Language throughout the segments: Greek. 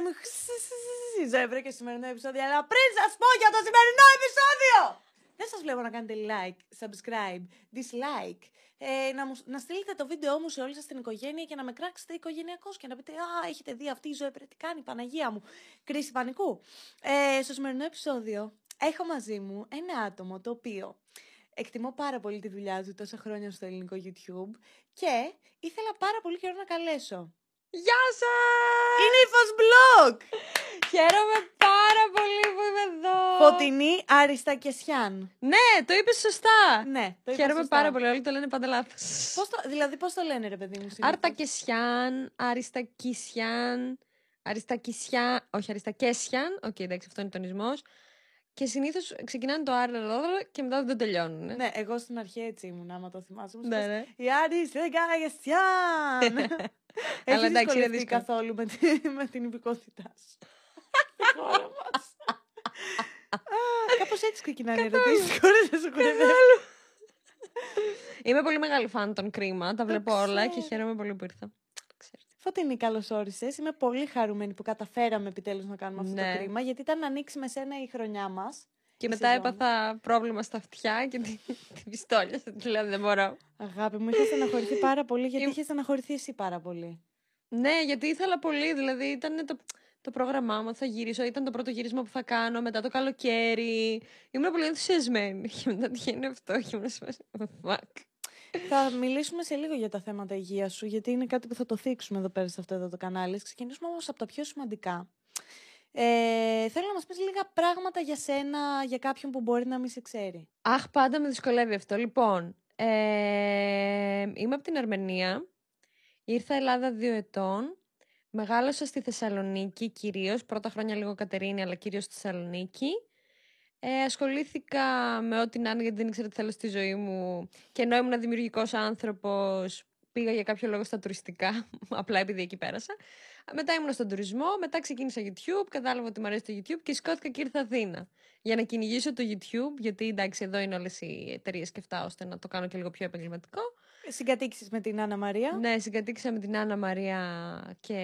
είμαι ζεύρε και σημερινό επεισόδιο. Αλλά πριν σας πω για το σημερινό επεισόδιο! Δεν σας βλέπω να κάνετε like, subscribe, dislike. Ε, να, μου, να στείλετε το βίντεο μου σε όλη σας την οικογένεια και να με κράξετε οικογενειακώς και να πείτε Α, έχετε δει αυτή η ζωή, τι κάνει, Παναγία μου. Κρίση πανικού. Ε, στο σημερινό επεισόδιο έχω μαζί μου ένα άτομο το οποίο εκτιμώ πάρα πολύ τη δουλειά του τόσα χρόνια στο ελληνικό YouTube και ήθελα πάρα πολύ καιρό να καλέσω. Γεια σας! Είναι η Fosbloque! Χαίρομαι πάρα πολύ που είμαι εδώ. Φωτεινή Αριστακεσιάν. Ναι, το είπες σωστά. Ναι, το είπα Χαίρομαι σωστά. πάρα πολύ. Όλοι το λένε πάντα λάθος. Πώς το, δηλαδή, πώς το λένε, ρε παιδί μου, συνήθως; Αρτακεσιάν, Αριστακισιάν, Αριστακισιάν, όχι Αριστακέσιαν. Οκ, εντάξει, αυτό είναι τονισμός. Και συνήθως ξεκινάνε το άρ και μετά δεν το τελειώνουν. Ναι, εγώ στην αρχή έτσι ήμουν, άμα το θυμάσαι. Μου Ναι, είπες, ναι. Η Αριστακεσιάν! Έχει Αλλά εντάξει, είναι δυσκολευτεί δύσκολο. καθόλου με, τη, με την υπηκότητά σου. Στη χώρα μας. Κάπως έτσι ξεκινάνε οι ερωτήσεις. Χωρί να σου κουρεύει. Είμαι πολύ μεγάλη φαν των κρίμα. Τα βλέπω όλα και ξέρω. χαίρομαι πολύ που ήρθα. Ξέρετε. Φωτεινή, καλώς όρισες. Είμαι πολύ χαρούμενη που καταφέραμε επιτέλους να κάνουμε αυτό Ναι. το κρίμα, γιατί ήταν να ανοίξει με σένα η χρονιά μας. Και Η μετά σεζόν. έπαθα πρόβλημα στα αυτιά και την, την πιστόλια. Του λέω δεν μπορώ. Αγάπη μου, είχες στεναχωρηθεί πάρα πολύ, γιατί Είμαι- είχες στεναχωρηθεί εσύ πάρα πολύ. Ναι, γιατί ήθελα πολύ. Δηλαδή ήταν το, το πρόγραμμά μου, θα γυρίσω. Ήταν το πρώτο γύρισμα που θα κάνω μετά το καλοκαίρι. Ήμουν πολύ ενθουσιασμένη. Και μετά τυχαίνει αυτό και ήμουν σε φάση, «Oh, Fuck. Θα μιλήσουμε σε λίγο για τα θέματα υγείας σου, γιατί είναι κάτι που θα το θίξουμε εδώ πέρα σε αυτό εδώ το κανάλι. Ας Ξεκινήσουμε όμως από τα πιο σημαντικά. Ε, θέλω να μας πεις λίγα πράγματα για σένα, για κάποιον που μπορεί να μην σε ξέρει. Αχ, πάντα με δυσκολεύει αυτό. Λοιπόν, ε, είμαι από την Αρμενία. Ήρθα Ελλάδα δύο ετών. Μεγάλωσα στη Θεσσαλονίκη κυρίως. Πρώτα χρόνια λίγο Κατερίνη, αλλά κυρίως στη Θεσσαλονίκη. Ε, ασχολήθηκα με ό,τι να είναι, γιατί δεν ήξερα τι θέλω στη ζωή μου. Και ενώ ήμουν δημιουργικός άνθρωπος, πήγα για κάποιο λόγο στα τουριστικά, απλά επειδή εκεί πέρασα. Μετά ήμουν στον τουρισμό, μετά ξεκίνησα YouTube, κατάλαβα ότι μου αρέσει το YouTube και σηκώθηκα και ήρθα Αθήνα. Για να κυνηγήσω το YouTube, γιατί εντάξει, εδώ είναι όλες οι εταιρείες και αυτά, ώστε να το κάνω και λίγο πιο επαγγελματικό. Συγκατοίκησες με την Άννα Μαρία. Ναι, συγκατοίκησα με την Άννα Μαρία και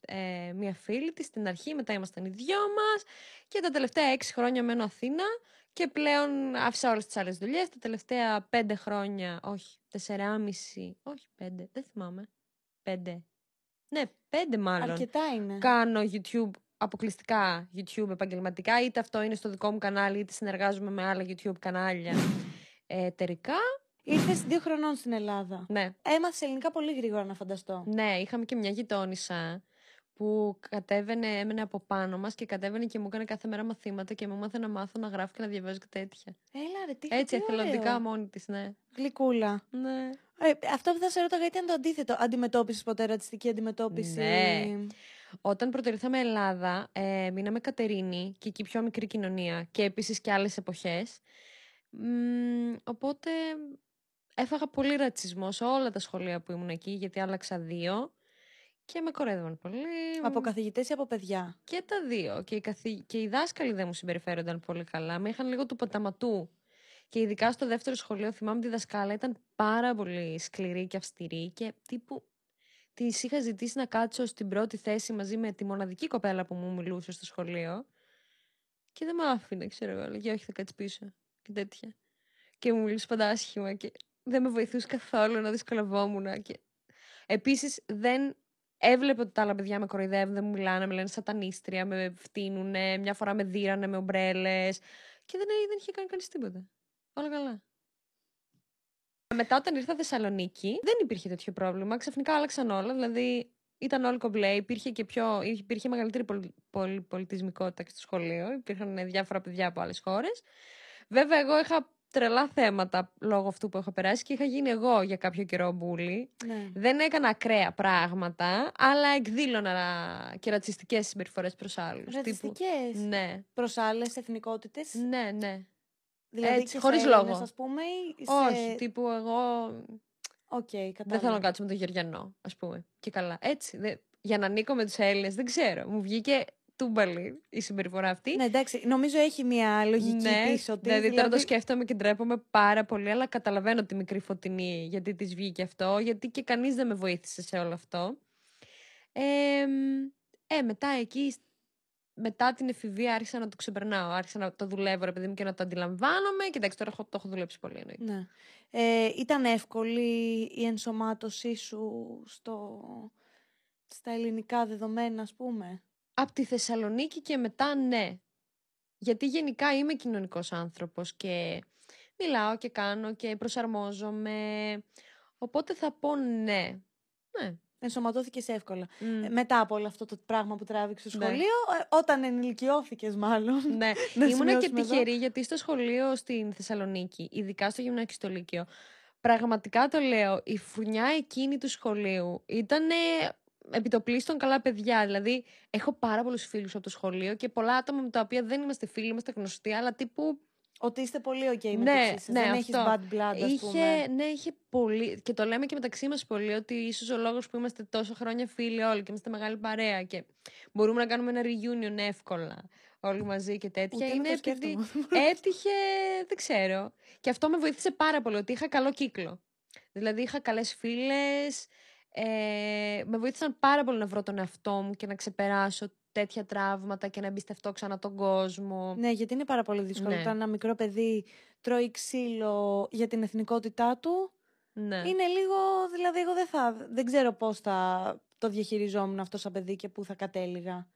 ε, μία φίλη της στην αρχή, μετά ήμασταν οι δυο μας και τα τελευταία έξι χρόνια μένω Αθήνα και πλέον άφησα όλες τις άλλες δουλειές. Τα τελευταία πέντε χρόνια, όχι, τεσσεράμιση, όχι πέντε, δεν θυμάμαι, πέντε. Ναι, πέντε μάλλον. Αρκετά είναι. Κάνω YouTube αποκλειστικά YouTube επαγγελματικά, είτε αυτό είναι στο δικό μου κανάλι, είτε συνεργάζομαι με άλλα YouTube κανάλια ε, εταιρικά. Ήρθες δύο χρονών στην Ελλάδα. Ναι, Έμαθες ελληνικά πολύ γρήγορα να φανταστώ. Ναι, είχαμε και μια γειτόνισσα που κατέβαινε, έμενε από πάνω μας και κατέβαινε και μου έκανε κάθε μέρα μαθήματα και μου έμαθε να μάθω να γράφω και να διαβάζω και τέτοια. Έλα ρε, τι Έτσι, τι εθελοντικά ωραίο. μόνη της, ναι. Γλυκούλα. ναι. Ε, αυτό που θα σε ρωτάγα ήταν το αντίθετο. Αντιμετώπισες ποτέ ρατσιστική αντιμετώπιση; Ναι. Όταν πρωτοήρθαμε Ελλάδα, ε, μείναμε Κατερίνη και εκεί πιο μικρή κοινωνία και επίσης και άλλες εποχές. Μ, οπότε έφαγα πολύ ρατσισμό σε όλα τα σχολεία που ήμουν εκεί, γιατί άλλαξα δύο και με κορέδευαν πολύ. Από καθηγητές ή από παιδιά; Και τα δύο. Και οι, καθη... και οι δάσκαλοι δεν μου συμπεριφέρονταν πολύ καλά. Με είχαν λίγο του ποταματού. Και ειδικά στο δεύτερο σχολείο, θυμάμαι τη δασκάλα ήταν πάρα πολύ σκληρή και αυστηρή και τύπου της είχα ζητήσει να κάτσω στην πρώτη θέση μαζί με τη μοναδική κοπέλα που μου μιλούσε στο σχολείο. Και δεν με άφηνε, ξέρω εγώ. Λέγε, Όχι, θα κάτσεις πίσω. Και τέτοια. Και μου μιλούσε πάντα άσχημα και δεν με βοηθούσε καθόλου να δυσκολευόμουν. Και... Επίσης, δεν έβλεπε ότι τα άλλα παιδιά με κοροϊδεύουν, δεν μου μιλάνε, με λένε σατανίστρια, με φτύνουνε, μια φορά με δίρανε με ομπρέλες. Και δεν, δεν είχε κάνει κανεί τίποτα. Όλα καλά. Μετά όταν ήρθα Θεσσαλονίκη, δεν υπήρχε τέτοιο πρόβλημα. Ξαφνικά άλλαξαν όλα. Δηλαδή ήταν όλοι κομπλέ. Υπήρχε και πιο. υπήρχε μεγαλύτερη πολυ- πολυπολιτισμικότητα και στο σχολείο. Υπήρχαν διάφορα παιδιά από άλλες χώρες. Βέβαια, εγώ είχα τρελά θέματα λόγω αυτού που έχω περάσει και είχα γίνει εγώ για κάποιο καιρό μπούλη. Ναι. Δεν έκανα ακραία πράγματα, αλλά εκδήλωνα και ρατσιστικές συμπεριφορές προς άλλους. Ρατσιστικές; Ναι, Προς άλλες εθνικότητες; ναι, ναι. Δηλαδή Έτσι, και χωρίς σε Έλληνες, λόγο. ας πούμε, ή σε... Όχι, τύπου εγώ Οκ, κατάλαβα. δεν θέλω να κάτσω με τον Γεωργιανό, ας πούμε. Και καλά. Έτσι. δε- για να ανήκω με τους Έλληνες, δεν ξέρω. Μου βγήκε τούμπαλιν η συμπεριφορά αυτή. Ναι, εντάξει, νομίζω έχει μια λογική πίσω της. δηλαδή, τώρα το σκέφτομαι και ντρέπομαι πάρα πολύ, αλλά καταλαβαίνω τη μικρή Φωτεινή γιατί της βγήκε αυτό, γιατί και κανείς δεν με βοήθησε σε όλο αυτό. Ε, μ, Ε, μετά εκεί, μετά την εφηβεία άρχισα να το ξεπερνάω. Άρχισα να το δουλεύω, ρε παιδί μου, και να το αντιλαμβάνομαι. Και εντάξει, τώρα έχω- το έχω δουλέψει πολύ εννοείται. Ναι. Ε, ήταν εύκολη η ενσωμάτωσή σου στο... στα ελληνικά δεδομένα, ας πούμε; Από τη Θεσσαλονίκη και μετά ναι. Γιατί γενικά είμαι κοινωνικός άνθρωπος και μιλάω και κάνω και προσαρμόζομαι. Οπότε θα πω ναι. Ναι. Ενσωματώθηκες εύκολα. Μμ. Ε, μετά από όλο αυτό το πράγμα που τράβηξε στο Ναι. σχολείο, ε, όταν ενηλικιώθηκες μάλλον. Ναι, Να ήμουνα και σημειώσουμε εδώ. τυχερή γιατί στο σχολείο στην Θεσσαλονίκη, ειδικά στο γυμνάσιο και στο λύκειο, πραγματικά το λέω, η φουρνιά εκείνη του σχολείου ήταν επιτοπλίστων καλά παιδιά. Δηλαδή, έχω πάρα πολλούς φίλους από το σχολείο και πολλά άτομα με τα οποία δεν είμαστε φίλοι, είμαστε γνωστοί, αλλά τύπου Ότι είστε πολύ ok Ναι, μεταξύ σας. ναι, Δεν έχεις αυτό. bad blood, ας είχε, πούμε. ναι, είχε πολύ. Και το λέμε και μεταξύ μας πολύ ότι ίσως ο λόγος που είμαστε τόσο χρόνια φίλοι όλοι και είμαστε μεγάλη παρέα και μπορούμε να κάνουμε ένα reunion εύκολα όλοι μαζί και τέτοια. Ούτε να είναι το επειδή σκέφτομαι. έτυχε, δεν ξέρω. Και αυτό με βοήθησε πάρα πολύ, ότι είχα καλό κύκλο. Δηλαδή είχα καλές φίλες, ε, με βοήθησαν πάρα πολύ να βρω τον εαυτό μου και να ξεπεράσω τέτοια τραύματα και να εμπιστευτώ ξανά τον κόσμο. Ναι, γιατί είναι πάρα πολύ δύσκολο. Ναι. Όταν ένα μικρό παιδί τρώει ξύλο για την εθνικότητά του, Ναι. είναι λίγο, δηλαδή εγώ δεν θα, δεν ξέρω πώς θα το διαχειριζόμουν αυτό σαν παιδί και πού θα κατέληγα.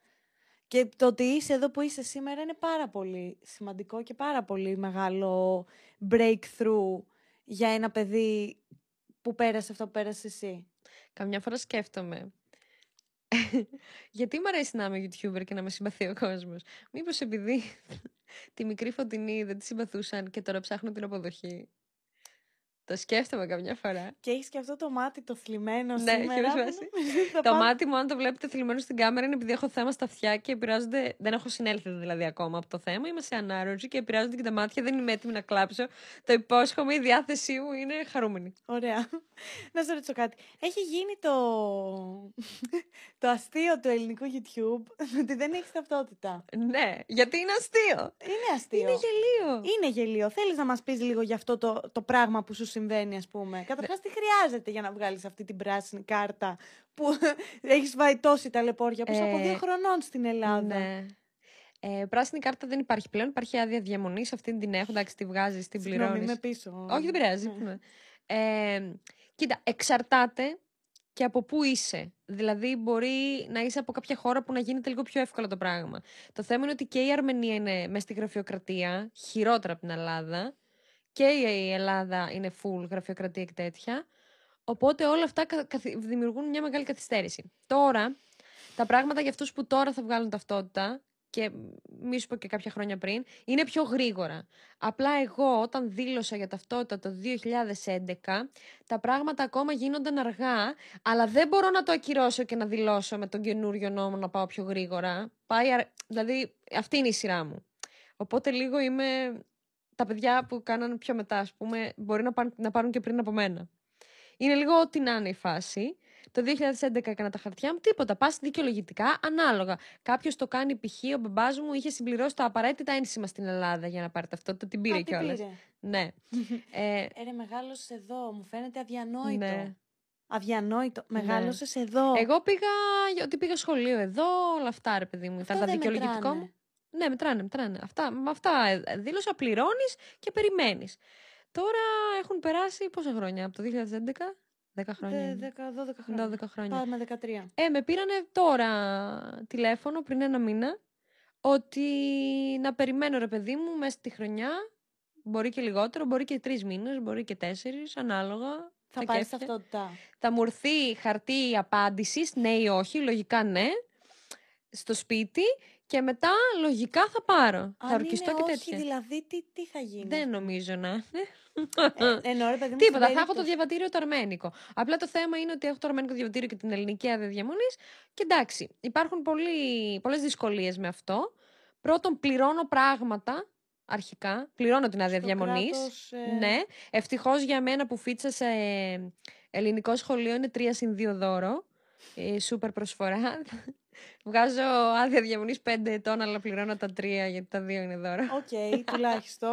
Και το ότι είσαι εδώ που είσαι σήμερα είναι πάρα πολύ σημαντικό και πάρα πολύ μεγάλο breakthrough για ένα παιδί που πέρασε αυτό που πέρασε εσύ. Καμιά φορά σκέφτομαι. Γιατί μου αρέσει να είμαι YouTuber και να με συμπαθεί ο κόσμος; Μήπως επειδή τη μικρή φωτεινή δεν τη συμπαθούσαν και τώρα ψάχνουν την αποδοχή; Το σκέφτομαι καμιά φορά. Και έχεις και αυτό το μάτι το θλιμμένο Ναι, σήμερα. έχεις που βάσει. θα Το πάμε- μάτι μου, αν το βλέπετε θλιμμένο στην κάμερα, είναι επειδή έχω θέμα στα αυτιά και επηρεάζονται. Δεν έχω συνέλθει δηλαδή ακόμα από το θέμα. Είμαι σε ανάρρωση και επηρεάζονται και τα μάτια. Δεν είμαι έτοιμη να κλάψω. Το υπόσχομαι, η διάθεσή μου είναι χαρούμενη. Ωραία. Να σε ρωτήσω κάτι. Έχει γίνει το, το αστείο του ελληνικού YouTube ότι δεν έχεις ταυτότητα; Ναι, γιατί είναι αστείο. Είναι αστείο. Είναι γελίο. Είναι γελίο. Θέλεις να μας πεις λίγο για αυτό το, το πράγμα που σου συμβαίνει, ας πούμε. Καταρχάς, τι χρειάζεται για να βγάλεις αυτή την πράσινη κάρτα που έχεις φάει τόση ταλαιπώρια πίσω από Ε, δύο χρονών στην Ελλάδα; Ναι. Ε, πράσινη κάρτα δεν υπάρχει πλέον. Υπάρχει άδεια διαμονής. Αυτή την έχω. Εντάξει, τη βγάζεις, την Συγγνώμη, πληρώνεις. είμαι πίσω. Όχι, δεν πειράζει. Ναι. Ναι. Ε, κοίτα, εξαρτάται και από πού είσαι. Δηλαδή, μπορεί να είσαι από κάποια χώρα που να γίνεται λίγο πιο εύκολο το πράγμα. Το θέμα είναι ότι και η Αρμενία είναι μέσα στη γραφειοκρατία, χειρότερα από την Ελλάδα. Και η Ελλάδα είναι full γραφειοκρατία και τέτοια. Οπότε όλα αυτά κα- καθι- δημιουργούν μια μεγάλη καθυστέρηση. Τώρα, τα πράγματα για αυτούς που τώρα θα βγάλουν ταυτότητα και μη σου πω και κάποια χρόνια πριν, είναι πιο γρήγορα. Απλά εγώ όταν δήλωσα για ταυτότητα το 2011, τα πράγματα ακόμα γίνονταν αργά, αλλά δεν μπορώ να το ακυρώσω και να δηλώσω με τον καινούριο νόμο να πάω πιο γρήγορα. Πάει, αρ- δηλαδή, αυτή είναι η σειρά μου. Οπότε λίγο είμαι... Τα παιδιά που κάνανε πιο μετά, ας πούμε, μπορεί να, πάνε, να πάρουν και πριν από μένα. Είναι λίγο ό,τι να είναι η φάση. Το 2011 έκανα τα χαρτιά μου, τίποτα. Πας δικαιολογητικά, ανάλογα. Κάποιος το κάνει, π.χ. ο μπαμπάς μου είχε συμπληρώσει τα απαραίτητα ένσημα στην Ελλάδα για να πάρει ταυτότητα. Την πήρε Α, τι κιόλας. πήρε. Ναι. ε, Έρε, μεγάλωσε εδώ. Μου φαίνεται αδιανόητο. ναι. Αδιανόητο. Ναι. Μεγάλωσε εδώ. Εγώ πήγα, ότι πήγα σχολείο εδώ, όλα αυτά ρε παιδί μου. Αυτό Ήταν τα δεν δικαιολογητικό μετράνε. μου. Ναι, μετράνε, μετράνε. Αυτά, με αυτά ε, δήλωσα, πληρώνεις και περιμένεις. Τώρα έχουν περάσει πόσα χρόνια, από το 2011, 10 χρόνια. Δε- είναι. δεκα- 12 χρόνια. 12 χρόνια. Πάμε 13. Ε, με πήρανε τώρα τηλέφωνο πριν ένα μήνα ότι να περιμένω ρε παιδί μου μέσα στη χρονιά. Μπορεί και λιγότερο, μπορεί και τρεις μήνες, μπορεί και τέσσερις, ανάλογα. Θα τα πάρεις κέφια. ταυτότητα. Θα μου έρθει χαρτί απάντησης, ναι ή όχι, λογικά ναι, στο σπίτι και μετά λογικά θα πάρω. θα Αν ορκιστώ είναι και όχι, τέτοια. δηλαδή, τι, τι θα γίνει; Δεν νομίζω να είναι. Ε, εννοώ, ρε παιδί μου, Τίποτα, στην θα έχω το περίπτωση- διαβατήριο το αρμένικο. Απλά το θέμα είναι ότι έχω το αρμένικο διαβατήριο και την ελληνική άδεια διαμονής. Και εντάξει, υπάρχουν πολλές δυσκολίες με αυτό. Πρώτον, πληρώνω πράγματα αρχικά. Πληρώνω την άδεια Στο διαμονής. κράτος, ε, Ναι. Ευτυχώς για μένα που φίτσα σε ελληνικό σχολείο είναι 3 συν 2 δώρο. Ε, σούπερ προσφορά. Βγάζω άδεια διαμονής 5 ετών, αλλά πληρώνω τα 3 γιατί τα 2 είναι δώρο. Οκ, τουλάχιστον.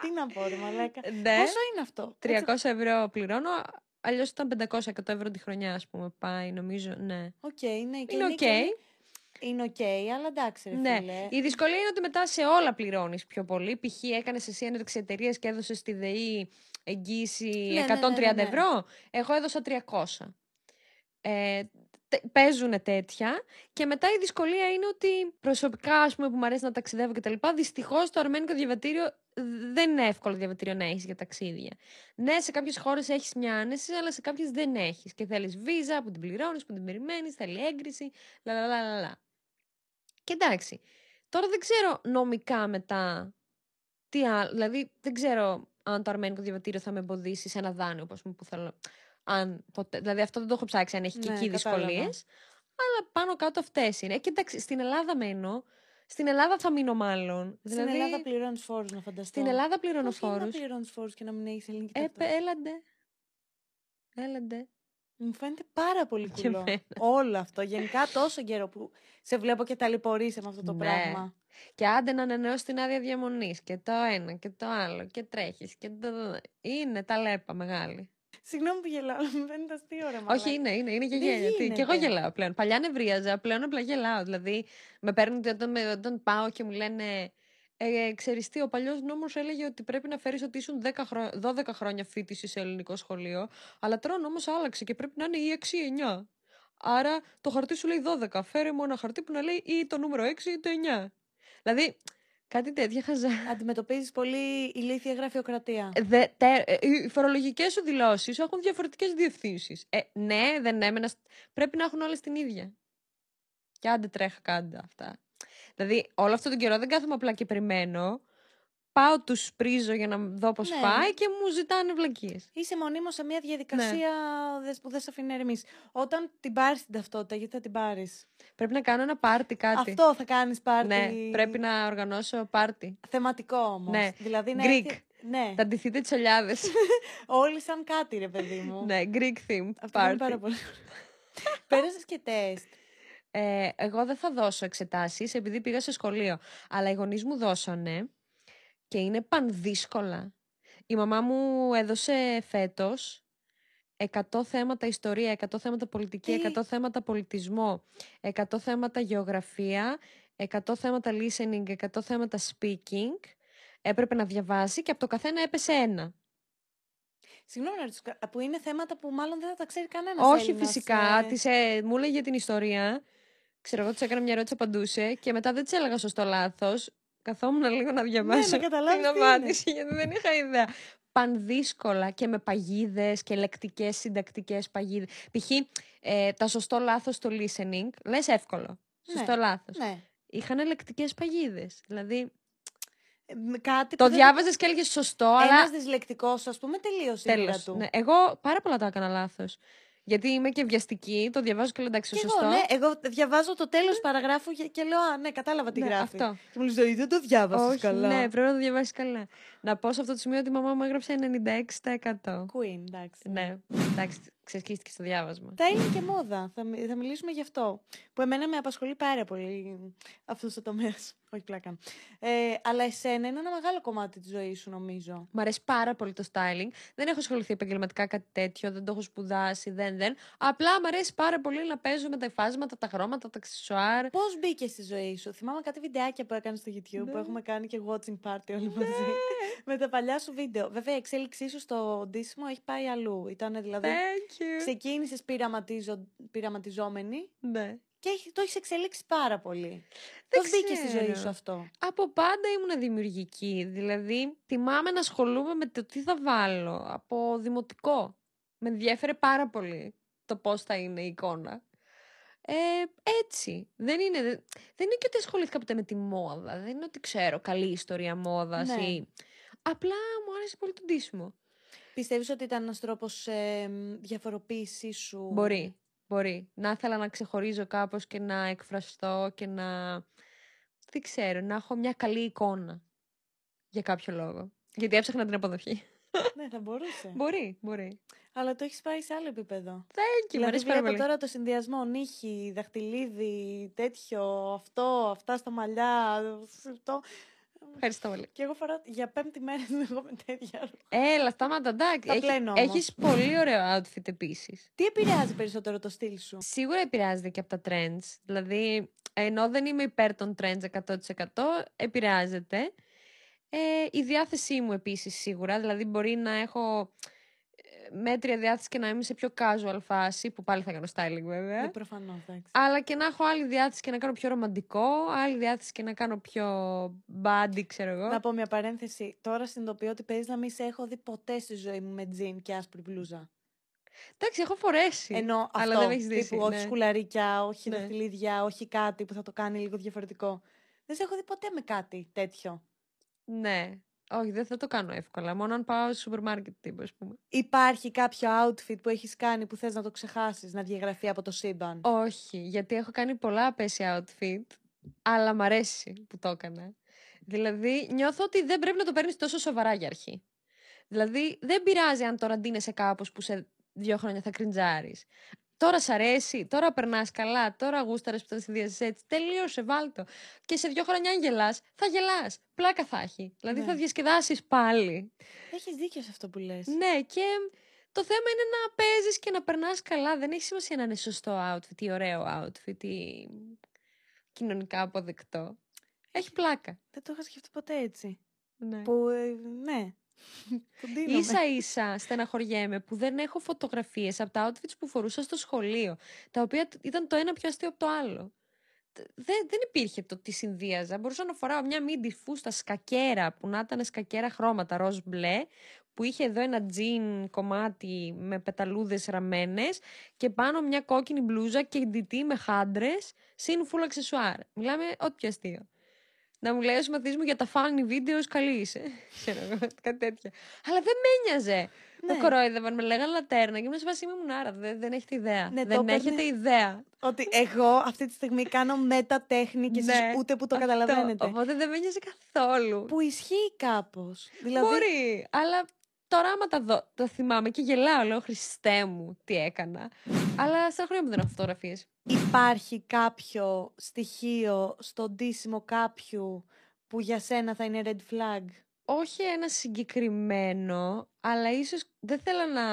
τι να πω, ρε μαλάκα. ναι. Πόσο είναι αυτό; 300 ευρώ πληρώνω. Αλλιώς ήταν 500-100 ευρώ τη χρονιά, ας πούμε. Πάει, νομίζω. Ναι. Οκ, ναι. και Είναι οκ. και- Είναι οκ, αλλά εντάξει, ρε Ναι. φίλε. Η δυσκολία είναι ότι μετά σε όλα πληρώνεις πιο πολύ. Π.χ. έκανες εσύ έναρξη εταιρείας και έδωσες στη ΔΕΗ εγγύηση Ναι, ναι, 130 ναι, ναι, ναι. ευρώ. Εγώ έδωσα 300. Ε, παίζουν τέτοια. Και μετά η δυσκολία είναι ότι προσωπικά, ας πούμε, που μου αρέσει να ταξιδεύω κτλ. Δυστυχώς το αρμένικο διαβατήριο δεν είναι εύκολο διαβατήριο να έχεις για ταξίδια. Ναι, σε κάποιες χώρες έχεις μια άνεση, αλλά σε κάποιες δεν έχεις. Και θέλεις βίζα που την πληρώνεις, που την περιμένεις, θέλει έγκριση. Λα, λα, λα, λα, λα. Και εντάξει. Τώρα δεν ξέρω νομικά μετά τι άλλο. Δηλαδή, δεν ξέρω αν το αρμένικο διαβατήριο θα με εμποδίσει σε ένα δάνειο ας πούμε, που θέλω. Αν ποτέ, δηλαδή, αυτό δεν το έχω ψάξει αν έχει και Ναι, εκεί κατάλαβα. δυσκολίες. Αλλά πάνω κάτω αυτές είναι. Και εντάξει, στην Ελλάδα μένω. Στην Ελλάδα θα μείνω μάλλον. Στην δηλαδή, Ελλάδα πληρώνεις φόρους, να φανταστώ. στην Ελλάδα πληρώνω Πώς είναι φόρους. να πληρώνεις φόρους και να μην έχεις ελληνική Ε, ταυτότητα; έλαντε. Έλαντε. Μου φαίνεται πάρα πολύ Και κουλό. εμένα. Όλο αυτό. Γενικά τόσο καιρό που σε βλέπω και ταλαιπωρείσαι με αυτό το Ναι. πράγμα. Και άντε να ανανεώσεις την άδεια διαμονής. Και το ένα και το άλλο. Και τρέχεις. Και το... Είναι τα λέπα μεγάλη. Συγγνώμη που γελάω, αλλά μου φαίνεται αστείο ρε Όχι, μαλάκα. είναι, είναι, είναι και Δεν γέλια. Τι, Και εγώ γίνεται. γελάω πλέον. Παλιά νευρίαζα, πλέον απλά γελάω. Δηλαδή, με παίρνουν όταν, με- όταν πάω και μου λένε. Ε, ξέρεις τι, ο παλιός νόμος έλεγε ότι πρέπει να φέρεις ότι ήσουν 10 χρο... 12 χρόνια φίτησης σε ελληνικό σχολείο. Αλλά τώρα ο νόμος άλλαξε και πρέπει να είναι ή 6 ή 9. Άρα το χαρτί σου λέει 12. Φέρε μου ένα χαρτί που να λέει ή το νούμερο 6 ή το 9. Δηλαδή, κάτι τέτοια χαζά. Αντιμετωπίζεις πολύ ηλίθια γραφειοκρατία. Δε, τε, ε, οι φορολογικές σου δηλώσεις έχουν διαφορετικές διευθύνσεις. Ε, ναι, δεν έμενα. σ- Πρέπει να έχουν όλες την ίδια. Και άντε τρέχα κάντε αυτά. Δηλαδή, όλο αυτόν τον καιρό δεν κάθομαι απλά και περιμένω. Πάω, τους πρίζω για να δω πώς Ναι. πάει και μου ζητάνε βλακίες. Είσαι μονίμως σε μια Ναι. διαδικασία δες- που δεν σε αφήνει να ηρεμείς. Όταν την πάρεις την ταυτότητα, γιατί θα την πάρεις; Πρέπει να κάνω ένα πάρτι κάτι. Αυτό θα κάνεις πάρτι. Ναι, πρέπει να οργανώσω πάρτι. Θεματικό όμως. Ναι. Δηλαδή να Greek. έρθει- Ναι, Θα ντυθείτε τις ολιάδες. όλοι σαν κάτι, ρε παιδί μου. ναι, Greek theme Αυτό είναι party. πάρα πολύ. Πέρασες και τεστ. Ε, εγώ δεν θα δώσω εξετάσεις επειδή πήγα σε σχολείο. Αλλά οι γονείς μου δώσανε και είναι πανδύσκολα. Η μαμά μου έδωσε φέτος 100 θέματα ιστορία, 100 θέματα πολιτική, Τι; 100 θέματα πολιτισμό, 100 θέματα γεωγραφία, 100 θέματα listening, 100 θέματα speaking. Έπρεπε να διαβάσει και από το καθένα έπεσε ένα. Συγγνώμη να ρωτήσω, κα- που είναι θέματα που μάλλον δεν θα τα ξέρει κανένας. Όχι φυσικά. Της, ε, μου έλεγε την ιστορία. Ξέρω εγώ, της έκανα μια ερώτηση, απαντούσε και μετά δεν της έλεγα σωστό λάθος. Καθόμουν λίγο να διαβάσω να καταλάβεις την τι είναι. απάντηση, γιατί δεν είχα ιδέα. Πανδύσκολα και με παγίδες και λεκτικές συντακτικές παγίδες. Π.χ. Ε, τα σωστό λάθος στο listening, λες εύκολο. Σωστό λάθος. Ναι. Είχαν λεκτικές παγίδες. Δηλαδή, Ε, με Κάτι το που δεν- διάβαζες και έλεγες σωστό, αλλά. Ένας δυσλεκτικός, ας πούμε, τελείωσε η μοίρα Τέλος. του. Ναι. Εγώ πάρα πολλά τα έκανα λάθος. Γιατί είμαι και βιαστική, το διαβάζω και λέω εντάξει, Και σωστό. εγώ, ναι, εγώ διαβάζω το τέλος παραγράφου και- και λέω, α, ναι, κατάλαβα τι Ναι, γράφει. αυτό. Και μου λέει, δεν το διάβασες Όχι, καλά. ναι, πρέπει να το διαβάσεις καλά. Να πω σε αυτό το σημείο ότι η μαμά μου έγραψε 96%. Queen, εντάξει. Ναι, εντάξει, ξεσκίστηκε στο διάβασμα. Τα είναι και μόδα. Θα, μι- θα μιλήσουμε γι' αυτό. Που εμένα με απασχολεί πάρα πολύ αυτό ο τομέα. Όχι πλάκα. Ε, αλλά εσένα είναι ένα μεγάλο κομμάτι της ζωής σου, νομίζω. Μ' αρέσει πάρα πολύ το styling. Δεν έχω ασχοληθεί επαγγελματικά κάτι τέτοιο, δεν το έχω σπουδάσει, δεν, δεν. Απλά μ' αρέσει πάρα πολύ να παίζω με τα υφάσματα, τα χρώματα, τα αξισουάρ. Πώς μπήκε στη ζωή σου, Θυμάμαι κάτι βιντεάκια που έκανες στο YouTube που Ναι. έχουμε κάνει και watching party όλοι μαζί. με τα παλιά σου βίντεο. Βέβαια, η εξέλιξή σου στο ντύσιμο έχει πάει αλλού. Ήταν δηλαδή. Thank you. Ξεκίνησες πειραματιζόμενη Ναι. Και έχει- το έχεις εξελίξει πάρα πολύ. Δεν Πώς μπήκε στη ζωή ξέρω. σου αυτό; Από πάντα ήμουν δημιουργική. Δηλαδή, θυμάμαι να ασχολούμαι με το τι θα βάλω από δημοτικό. Με ενδιέφερε πάρα πολύ το πώς θα είναι η εικόνα. Ε, έτσι. Δεν είναι, δεν είναι και ότι ασχολήθηκα ποτέ με τη μόδα. Δεν είναι ότι ξέρω καλή ιστορία μόδας Ναι. ή... Απλά μου άρεσε πολύ το ντύσιμο. Πιστεύεις ότι ήταν ένας τρόπος ε, διαφοροποίησής σου; Μπορεί, μπορεί. Να ήθελα να ξεχωρίζω κάπως και να εκφραστώ και να... Δεν ξέρω, να έχω μια καλή εικόνα. Για κάποιο λόγο. Γιατί έψαχνα την αποδοχή. ναι, θα μπορούσε. μπορεί, μπορεί. Αλλά το έχεις πάει σε άλλο επίπεδο. Thank you, μου δηλαδή αρέσει πάρα βλέπω πολύ. τώρα το συνδυασμό νύχι, δαχτυλίδι, τέτοιο, αυτό, αυτά στα μαλλιά. Αυτό. Ευχαριστώ πολύ. Και εγώ φοράω για πέμπτη μέρα την εγώ με τέτοια ρούχα. Έλα, σταμάτα, εντάξει. Τα πλένω όμως. Έχεις πολύ ωραίο outfit επίσης. Τι επηρεάζει περισσότερο το στυλ σου; Σίγουρα επηρεάζεται και από τα trends. Δηλαδή, ενώ δεν είμαι υπέρ των trends 100% επηρεάζεται. Ε, η διάθεσή μου επίσης σίγουρα, δηλαδή μπορεί να έχω ε, μέτρια διάθεση και να είμαι σε πιο casual φάση, που πάλι θα κάνω styling βέβαια. Ε, προφανώς, εντάξει. Αλλά και να έχω άλλη διάθεση και να κάνω πιο ρομαντικό, άλλη διάθεση και να κάνω πιο body, ξέρω εγώ. Να πω μια παρένθεση. Τώρα συνειδητοποιώ ότι παίζει να μην σε έχω δει ποτέ στη ζωή μου με τζιν και άσπρη μπλούζα. Εντάξει, έχω φορέσει. Ενώ αλλά αυτό, δεν έχεις δει. τύπου, όχι ναι. σκουλαρίκια, όχι Ναι. δαχτυλίδια, όχι κάτι που θα το κάνει λίγο διαφορετικό. Δεν σε έχω δει ποτέ με κάτι τέτοιο. Ναι. Όχι, δεν θα το κάνω εύκολα. Μόνο αν πάω στο σούπερ μάρκετ τύπου, ας πούμε. Υπάρχει κάποιο outfit που έχεις κάνει που θες να το ξεχάσεις, να διαγραφεί από το σύμπαν; Όχι, γιατί έχω κάνει πολλά απέσια outfit, αλλά μ' αρέσει που το έκανα. Δηλαδή, νιώθω ότι δεν πρέπει να το παίρνεις τόσο σοβαρά για αρχή. Δηλαδή, δεν πειράζει αν τώρα ντύνεσαι κάπως που σε δύο χρόνια θα κριντζάρεις. Τώρα σ' αρέσει, τώρα περνάς καλά, τώρα γούσταρες που τα συνδυάζει έτσι. Τελείωσε, βάλτο. Και σε δύο χρόνια, αν γελάς, θα γελάς. Πλάκα θα έχει. Δηλαδή, Ναι. θα διασκεδάσεις πάλι. Έχεις δίκιο σε αυτό που λες. Ναι, και το θέμα είναι να παίζεις και να περνάς καλά. Δεν έχει σημασία να είναι σωστό outfit ή ωραίο outfit ή κοινωνικά αποδεκτό. Έχει πλάκα. Δεν το είχα σκεφτεί ποτέ έτσι. Ναι. Που, ε, ναι. Που ντύνομαι. Ίσα ίσα στεναχωριέμαι που δεν έχω φωτογραφίες από τα outfits που φορούσα στο σχολείο, τα οποία τ- ήταν το ένα πιο αστείο από το άλλο. Τε- Δεν, δεν υπήρχε το τι συνδύαζα. Μπορούσα να φοράω μια μίντι φούστα σκακέρα που να ήταν σκακέρα χρώματα ροζ μπλε, που είχε εδώ ένα τζιν κομμάτι με πεταλούδες ραμμένες και πάνω μια κόκκινη μπλούζα και ντυτή με χάντρες συν φουλ αξεσουάρ. Μιλάμε ό,τι πιο αστείο. Να μου λέει ο συμμαθής μου για τα funny videos καλή είσαι. Ξέρω εγώ, κάτι τέτοια. Αλλά δεν με ένοιαζε. Ναι. Με κορόιδευαν, με λέγανε λατέρνα και ήμουν σε φάση ήμουν άρα. Δεν, δεν έχετε ιδέα. Ναι, το δεν έπαιρνε- έχετε ιδέα. Ότι εγώ αυτή τη στιγμή κάνω μετατέχνη και εσείς Ναι, ούτε που το Αυτό. καταλαβαίνετε. Οπότε δεν με ένοιαζε καθόλου. Που ισχύει κάπως. Δηλαδή, Μπορεί, αλλά τώρα άμα τα δω, το θυμάμαι και γελάω, λέω Χριστέ μου, τι έκανα. αλλά στα χρόνια μου δεν έχω φωτογραφίες. υπάρχει κάποιο στοιχείο στο ντύσιμο κάποιου που για σένα θα είναι red flag; Όχι ένα συγκεκριμένο, αλλά ίσως δεν θέλω να,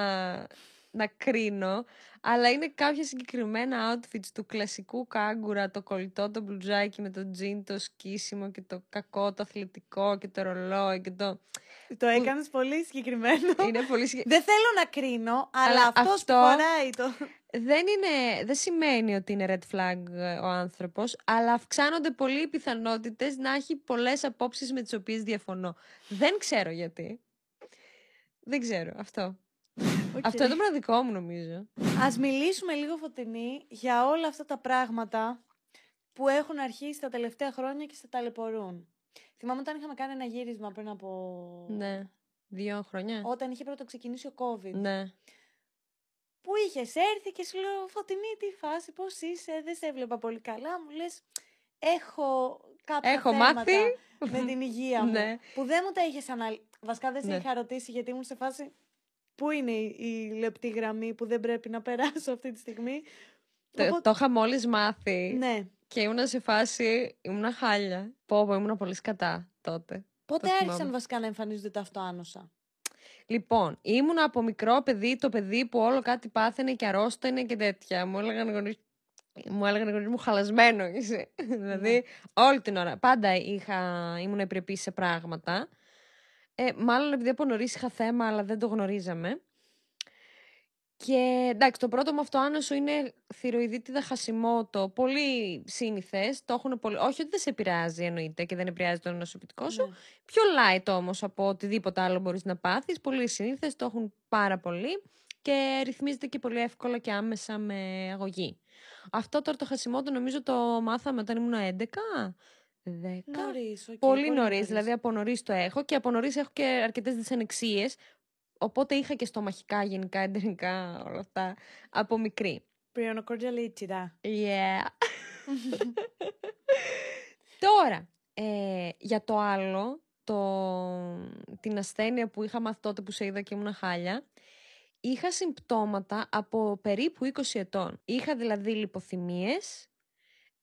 να κρίνω, αλλά είναι κάποια συγκεκριμένα outfits του κλασικού κάγκουρα, το κολλητό, το μπλουζάκι με το τζιν, το σκίσιμο και το κακό, το αθλητικό και το ρολόι και το... Το έκανες πολύ συγκεκριμένο. είναι πολύ συγκεκριμένο. Δεν θέλω να κρίνω, αλλά, Αλλά αυτός αυτό- που φοράει το... δεν, είναι, δεν σημαίνει ότι είναι red flag ε, ο άνθρωπος, αλλά αυξάνονται πολύ οι πιθανότητες να έχει πολλές απόψεις με τις οποίες διαφωνώ. Δεν ξέρω γιατί. Δεν ξέρω. Αυτό. Αυτό είναι το μοναδικό μου νομίζω. Ας μιλήσουμε λίγο φωτεινή για όλα αυτά τα πράγματα που έχουν αρχίσει τα τελευταία χρόνια και σε ταλαιπωρούν. Θυμάμαι όταν είχαμε κάνει ένα γύρισμα πριν από... Ναι. Δύο χρόνια. Όταν είχε πρώτο ξεκινήσει ο COVID. Ναι. Που είχες έρθει και σου λέω Φωτεινή, τι φάση, πώς είσαι, δεν σε έβλεπα πολύ καλά. Μου λες, έχω κάποια Έχω θέματα μάθει. με την υγεία μου. Ναι. Που δεν μου τα είχες αναλύσει. Βασικά δεν σε Ναι. είχα ρωτήσει γιατί ήμουν σε φάση. Πού είναι η, η λεπτή γραμμή που δεν πρέπει να περάσω αυτή τη στιγμή; Το, Οπότε- το είχα μόλις μάθει Ναι. και ήμουνα σε φάση, ήμουνα χάλια. Πω, πω, ήμουνα πολύ σκατά τότε. Πότε Το άρχισαν θυμάμαι. βασικά να εμφανίζονται τα αυτοάνωσα. Λοιπόν, ήμουν από μικρό παιδί το παιδί που όλο κάτι πάθαινε και αρρώστανε και τέτοια. Μου έλεγαν οι γονείς μου έλεγαν οι γονείς μου χαλασμένο είσαι. δηλαδή όλη την ώρα. Πάντα είχα, ήμουν επιρρεπής σε πράγματα. Ε, μάλλον επειδή από νωρίς είχα θέμα αλλά δεν το γνωρίζαμε. Και εντάξει, το πρώτο μου αυτοάνωσο είναι θηροειδίτιδα χασιμότο. Πολύ σύνηθες. Το έχουν πολύ. Όχι ότι δεν σε επηρεάζει εννοείται και δεν επηρεάζει το νοσοποιητικό σου. Ναι. Πιο light όμως από οτιδήποτε άλλο μπορείς να πάθεις. Πολύ συνήθε, το έχουν πάρα πολύ και ρυθμίζεται και πολύ εύκολα και άμεσα με αγωγή. Αυτό τώρα το Χασιμότο νομίζω το μάθαμε όταν ήμουν 11. 10. Νωρίς, οκ, πολύ νωρίς, νωρίς. δηλαδή από νωρίς το έχω και από νωρίς έχω και αρκετές δυσανεξίες. Οπότε είχα και στομαχικά, γενικά, εντερικά, όλα αυτά από μικρή. Πριονοκορτζαλίτσιδα. Yeah. Τώρα, ε, για το άλλο, το, την ασθένεια που είχα μάθει τότε που σε είδα και ήμουν χάλια, είχα συμπτώματα από περίπου 20 ετών. Είχα δηλαδή λιποθυμίες,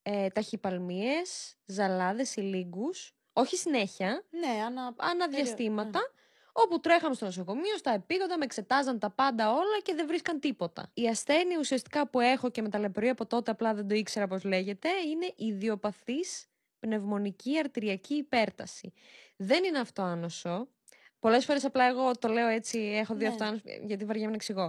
ε, ταχυπαλμίες, ζαλάδες, ηλίγκους, όχι συνέχεια, Ναι, ανα... αναδιαστήματα, ναι. όπου τρέχαμε στο νοσοκομείο, στα επίγοντα, με εξετάζαν τα πάντα όλα και δεν βρίσκαν τίποτα. Η ασθένεια ουσιαστικά που έχω και με ταλαιπωρία από τότε, απλά δεν το ήξερα πώς λέγεται, είναι ιδιοπαθής πνευμονική αρτηριακή υπέρταση. Δεν είναι αυτοάνωσο. Πολλές φορές απλά εγώ το λέω έτσι, έχω δει Ναι. αυτοάνωσο, γιατί βαριέμαι να εξηγώ.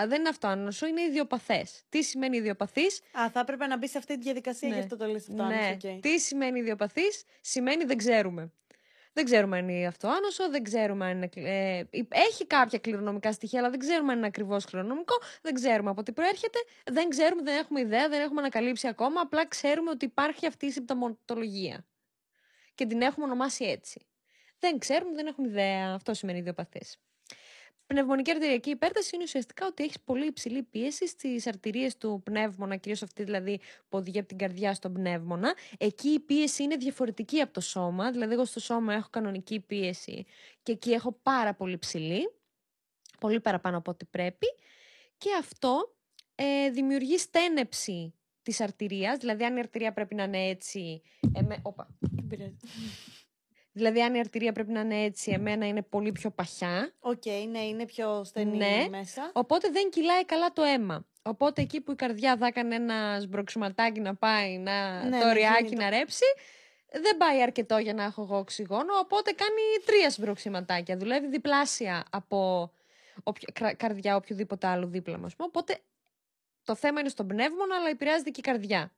Α, δεν είναι αυτοάνωσο, είναι ιδιοπαθές. Τι σημαίνει ιδιοπαθής, Α, θα έπρεπε να μπει σε αυτή τη διαδικασία, Ναι. γι' αυτό το λες αυτό. ναι. οκ. Τι σημαίνει ιδιοπαθής, σημαίνει δεν ξέρουμε. Δεν ξέρουμε αν είναι αυτοάνωσο, δεν ξέρουμε αν είναι. κλ- Ε, υ- έχει κάποια κληρονομικά στοιχεία, αλλά δεν ξέρουμε αν είναι ακριβώς κληρονομικό, δεν ξέρουμε από τι προέρχεται, δεν ξέρουμε, δεν έχουμε ιδέα, δεν έχουμε ανακαλύψει ακόμα. Απλά ξέρουμε ότι υπάρχει αυτή η συμπτωματολογία. Και την έχουμε ονομάσει έτσι. Δεν ξέρουμε, δεν έχουμε ιδέα. Αυτό σημαίνει ιδιοπαθές. Πνευμονική αρτηριακή υπέρταση είναι ουσιαστικά ότι έχεις πολύ υψηλή πίεση στις αρτηρίες του πνεύμονα, κυρίως αυτή δηλαδή που οδηγεί από την καρδιά στον πνεύμονα. Εκεί η πίεση είναι διαφορετική από το σώμα. Δηλαδή, εγώ στο σώμα έχω κανονική πίεση και εκεί έχω πάρα πολύ ψηλή. Πολύ παραπάνω από ό,τι πρέπει. Και αυτό ε, δημιουργεί στένεψη της αρτηρίας. Δηλαδή, αν η αρτηρία πρέπει να είναι έτσι... εμέ- Όπα. Δεν πειράζει. Δηλαδή, αν η αρτηρία πρέπει να είναι έτσι, εμένα είναι πολύ πιο παχιά. Οκ, ναι, είναι πιο στενή Ναι. μέσα. Οπότε δεν κυλάει καλά το αίμα. Οπότε εκεί που η καρδιά θα έκανε ένα σμπροξιματάκι να πάει, να, Ναι, το νεράκι γίνει το- να ρέψει, δεν πάει αρκετό για να έχω εγώ οξυγόνο, οπότε κάνει τρία σμπροξιματάκια. Δουλεύει διπλάσια από όποια, κρα- καρδιά οποιοδήποτε άλλο δίπλα μας. Οπότε το θέμα είναι στον πνεύμονα, αλλά επηρεάζεται και η καρδιά.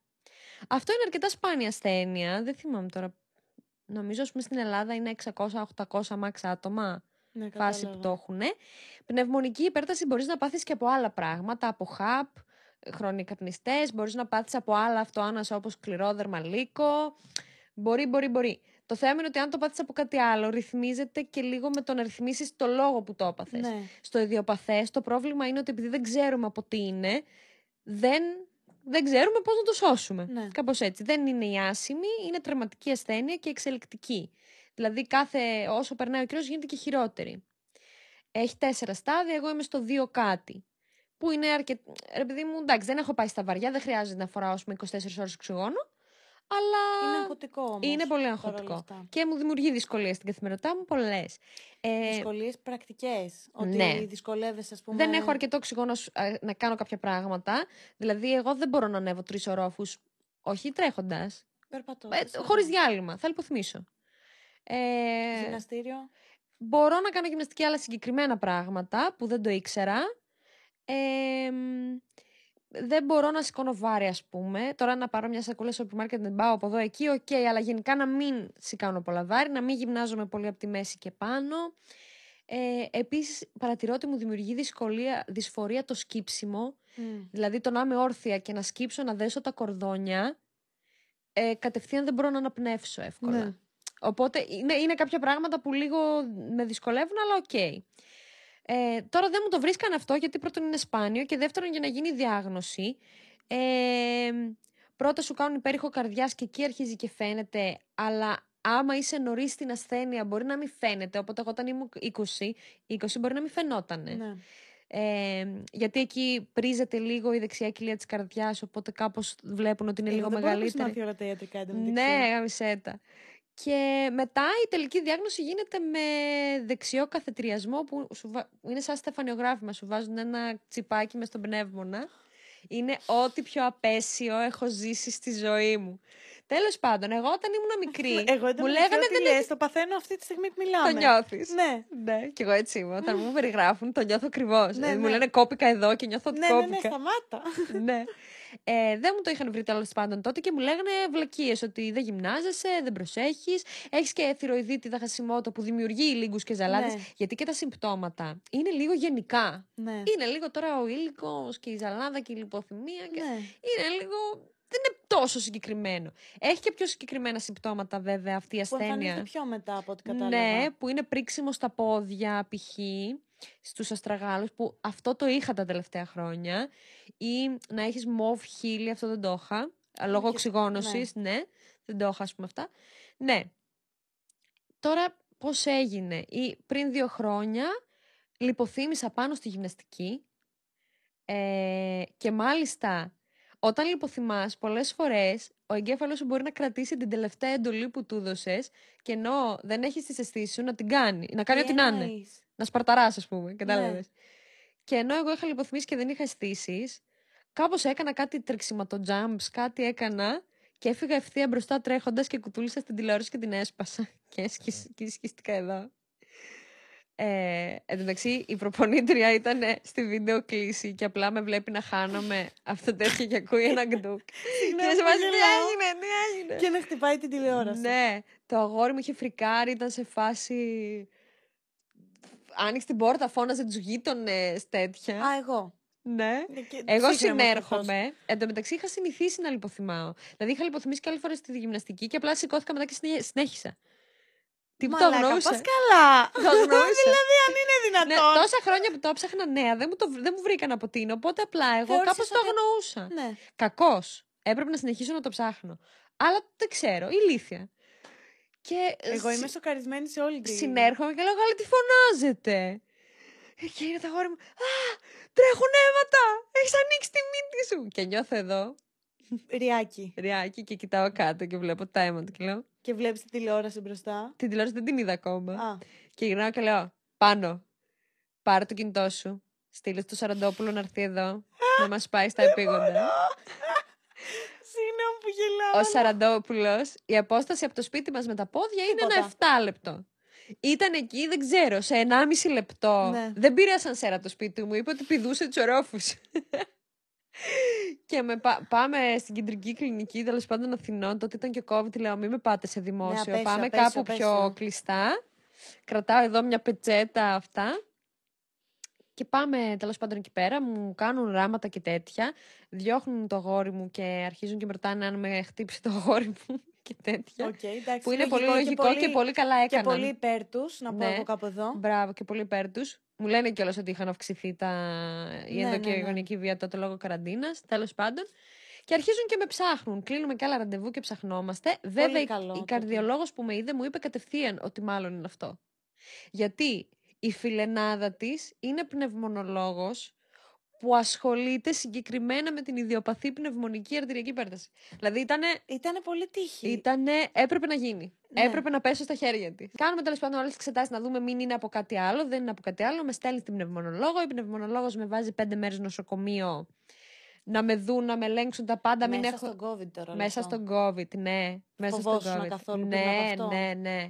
Αυτό είναι αρκετά σπάνια ασθένεια. Δεν θυμάμαι τώρα. Νομίζω, ας πούμε, στην Ελλάδα είναι 600-800 max άτομα Ναι, φάση που κατάλαβα. το έχουν. Πνευμονική υπέρταση μπορείς να πάθεις και από άλλα πράγματα, από χαπ, χρόνιοι καπνιστές, μπορείς να πάθεις από άλλα αυτοάνασα όπως σκληρόδερμα λύκο. Μπορεί, μπορεί, μπορεί. Το θέμα είναι ότι αν το πάθεις από κάτι άλλο, ρυθμίζεται και λίγο με το να ρυθμίσεις το λόγο που το έπαθες. Ναι. Στο ιδιοπαθές το πρόβλημα είναι ότι επειδή δεν ξέρουμε από τι είναι, δεν, δεν ξέρουμε πώς να το σώσουμε. Ναι. Κάπως έτσι. Δεν είναι η άσημη, είναι τραυματική ασθένεια και εξελικτική. Δηλαδή κάθε, όσο περνάει ο καιρός γίνεται και χειρότερη. Έχει τέσσερα στάδια, εγώ είμαι στο δύο κάτι. Που είναι αρκετό. Ρε παιδί μου, εντάξει, δεν έχω πάει στα βαριά, δεν χρειάζεται να φοράω ας πούμε, 24 ώρες οξυγόνο. Αλλά Είναι αγχωτικό όμως. είναι πολύ παρόλα αγχωτικό. αυτά. Και μου δημιουργεί δυσκολίες στην καθημερινότητά μου πολλές. Ε, Δυσκολίες πρακτικές. Ότι ναι. δυσκολεύεσαι, ας πούμε. δεν έχω αρκετό οξυγόνο σ- ε, να κάνω κάποια πράγματα. Δηλαδή, εγώ δεν μπορώ να ανέβω τρεις ορόφους, όχι τρέχοντας. Περπατώ. Ε, Χωρίς διάλειμμα. Θα λιποθυμίσω. Ε, Γυμναστήριο. μπορώ να κάνω γυμναστική αλλά συγκεκριμένα πράγματα που δεν το ήξερα. Ε, μ, δεν μπορώ να σηκώνω βάρη, ας πούμε. Τώρα να πάρω μια σακούλα στο σούπερ μάρκετ να την πάω από εδώ εκεί, οκ, αλλά γενικά να μην σηκώνω πολλά βάρη, να μην γυμνάζομαι πολύ από τη μέση και πάνω. Ε, Επίσης, παρατηρώ ότι μου δημιουργεί δυσκολία, δυσφορία το σκύψιμο. Μμ. Δηλαδή το να είμαι όρθια και να σκύψω, να δέσω τα κορδόνια, ε, κατευθείαν δεν μπορώ να αναπνεύσω εύκολα. Ναι. Οπότε είναι, είναι κάποια πράγματα που λίγο με δυσκολεύουν, αλλά οκ. Ε, τώρα δεν μου το βρίσκαν αυτό γιατί πρώτον είναι σπάνιο και δεύτερον για να γίνει διάγνωση. Ε, πρώτα σου κάνουν υπέρηχο καρδιάς και εκεί αρχίζει και φαίνεται, αλλά άμα είσαι νωρίς στην ασθένεια μπορεί να μην φαίνεται. Οπότε εγώ όταν ήμουν 20, 20 μπορεί να μην φαινότανε. Ναι. Ε, γιατί εκεί πρίζεται λίγο η δεξιά κοιλία της καρδιάς, οπότε κάπως βλέπουν ότι είναι Εγώ λίγο δεν μπορώ να μεγαλύτερη. μάθει όλα τα ιατρικά εντωμεταξύ. Ναι, γαμισέτα. Και μετά η τελική διάγνωση γίνεται με δεξιό καθετριασμό που σου βα- είναι σαν στεφανιογράφημα. Σου βάζουν ένα τσιπάκι μες στον πνεύμονα. Είναι ό,τι πιο απέσιο έχω ζήσει στη ζωή μου. Τέλος πάντων, εγώ όταν ήμουν μικρή, Εγώ μου λέγανε τι δεν λες, το παθαίνω αυτή τη στιγμή που μιλάμε. το νιώθεις. Ναι. Ναι, και εγώ έτσι είμαι. Όταν μου περιγράφουν, το νιώθω ακριβώς. Ναι, Μου ναι. λένε κόπηκα εδώ και νιώθω ότι Ναι, ναι, ναι, κόπηκα. σταμάτα. ναι. Ε, δεν μου το είχαν βρει τέλος πάντων τότε και μου λέγανε βλακίες ότι δεν γυμνάζεσαι, δεν προσέχεις. Έχεις και θηροειδίτιδα χασιμότητα που δημιουργεί λίγους και ζαλάδες. Ναι. Γιατί και τα συμπτώματα είναι λίγο γενικά. ναι. Είναι λίγο τώρα ο ήλικος και η ζαλάδα και η λιποθυμία. Και... ναι. Είναι λίγο. Δεν είναι τόσο συγκεκριμένο. Έχει και πιο συγκεκριμένα συμπτώματα βέβαια αυτή η Που ασθένεια. εμφανίζεται πιο μετά από ό,τι κατάλαβα. Ναι, που είναι πρίξιμο στα πόδια, π.χ. στους αστραγάλους, που αυτό το είχα τα τελευταία χρόνια. Ή να έχεις μοβ χείλη, αυτό δεν το είχα. Λόγω Και- οξυγόνωσης, ναι. Δεν το είχα, ας πούμε, αυτά. Ναι. Τώρα, πώς έγινε; Ή πριν δύο χρόνια, λιποθύμησα πάνω στη γυμναστική. Ε, και μάλιστα, όταν λιποθυμάς, πολλές φορές ο εγκέφαλος σου μπορεί να κρατήσει την τελευταία εντολή που του έδωσες και ενώ δεν έχεις τις αισθήσεις σου να την κάνει, να κάνει Τι ό,τι να είναι. Εννοείς; Να σπαρταράς, ας πούμε, κατάλαβες. Ναι. Και ενώ εγώ είχα λιποθυμήσει και δεν είχα αισθήσει, κάπως έκανα κάτι τρεξιματο-jumps, κάτι έκανα και έφυγα ευθεία μπροστά τρέχοντας και κουτούλησα στην τηλεόραση και την έσπασα. Και, έσκυ- και σκίστηκα εδώ. Ε, εν τω μεταξύ, η προπονήτρια ήταν στη βίντεο κλίση και απλά με βλέπει να χάνομαι αυτό τέτοιο και ακούει ένα γκντουκ. και Συγγνώμη σε που βάζει, τι γελάω. έγινε, τι έγινε. Και να χτυπάει την τηλεόραση. Ναι, το αγόρι μου είχε φρικάρει, ήταν σε φάση. Άνοιξε την πόρτα, φώναζε τους γείτονες, τέτοια. Α, εγώ. ναι. Και- Εγώ ψύχρεμος συνέρχομαι. Εν τω μεταξύ είχα συνηθίσει να λιποθυμάω. Δηλαδή είχα λιποθυμήσει και άλλη φορά στη γυμναστική και απλά σηκώθηκα μετά και συνέ- συνέχισα. Τι που το Μαλάκα, αγνοούσα. πας καλά. Το αγνοούσα. δηλαδή, αν είναι Ναι, δυνατόν. τόσα χρόνια που το ψάχνα νέα, δεν μου, το, δεν μου βρήκαν από τι είναι, οπότε απλά εγώ Θεώρησες κάπως το ότι- αγνοούσα. Ναι. Κακώ. Έπρεπε να συνεχίσω να το ψάχνω. Αλλά δεν ξέρω, ηλίθια. Και ε, Εγώ συ- είμαι σοκαρισμένη σε όλη τη. συνέρχομαι και λέω, Γάλλη, τι φωνάζετε; Και είναι τα γόρια μου, Α, τρέχουν αίματα! Έχεις ανοίξει τη μύτη σου! Και νιώθω εδώ, Ριάκι. ριάκι, και κοιτάω κάτω και βλέπω τα αίματα και λέω, Και βλέπεις τη τηλεόραση μπροστά. την τηλεόραση δεν την είδα ακόμα. Α, Και γυρνάω και λέω, πάνω, πάρε το κινητό σου, στείλε στο Σαραντόπουλο να έρθει εδώ, να μας πάει στα επίγοντα. Συγγνώμη που γελάω. Ο αλλά- Σαραντόπουλος, η απόσταση από το σπίτι μας με τα πόδια είναι ένα Τίποτα. 7 λεπτό. Ήταν εκεί, δεν ξέρω, σε 1,5 λεπτό. Ναι. Δεν πήρε ασανσέρα από το σπίτι μου, είπε ότι πηδούσε του ορόφου. και με πά- πάμε στην κεντρική κλινική, τέλος πάντων Αθηνών. Τότε ήταν και COVID. Λέω: Μην με πάτε σε δημόσιο. απέσιο, πάμε απέσιο, κάπου πιο απέσιο. κλειστά. Κρατάω εδώ μια πετσέτα αυτά. Και πάμε τέλος πάντων εκεί πέρα, μου κάνουν ράματα και τέτοια. Διώχνουν το αγόρι μου και αρχίζουν και με ρωτάνε αν με χτύψει το αγόρι μου και τέτοια. Οκ, εντάξει, που είναι πολύ λογικό και πολύ, καλά Και έκαναν. πολύ υπέρ τους, να πω Ναι. εγώ κάπου εδώ. Μπράβο και πολύ υπέρ τους. Μου λένε κιόλας ότι είχαν αυξηθεί τα... η Ναι, ναι, ενδοοικογενειακή βία τότε λόγω καραντίνας. Τέλος πάντων. Και αρχίζουν και με ψάχνουν. Κλείνουμε και άλλα ραντεβού και ψαχνόμαστε. Βέβαια, η- καλό η τότε. καρδιολόγος που με είδε μου είπε κατευθείαν ότι μάλλον είναι αυτό. Γιατί η φιλενάδα της είναι πνευμονολόγος που ασχολείται συγκεκριμένα με την ιδιοπαθή πνευμονική αρτηριακή υπέρταση. Δηλαδή ήτανε Ήταν πολύ τύχη. Ήτανε, έπρεπε να γίνει. Ναι. Έπρεπε να πέσω στα χέρια της. Κάνουμε τέλος πάντων όλες τις εξετάσεις να δούμε μην είναι από κάτι άλλο. Δεν είναι από κάτι άλλο. Με στέλνει στην πνευμονολόγο. Η πνευμονολόγος με βάζει πέντε μέρες νοσοκομείο να με δουν, να με ελέγξουν τα πάντα. μην Μέσα έχω... στον COVID τώρα. Μέσα αυτό. στον COVID, ναι. Μέσα στον Φοβόσουνα COVID. καθόλου πριν ναι, από αυτό; ναι, ναι.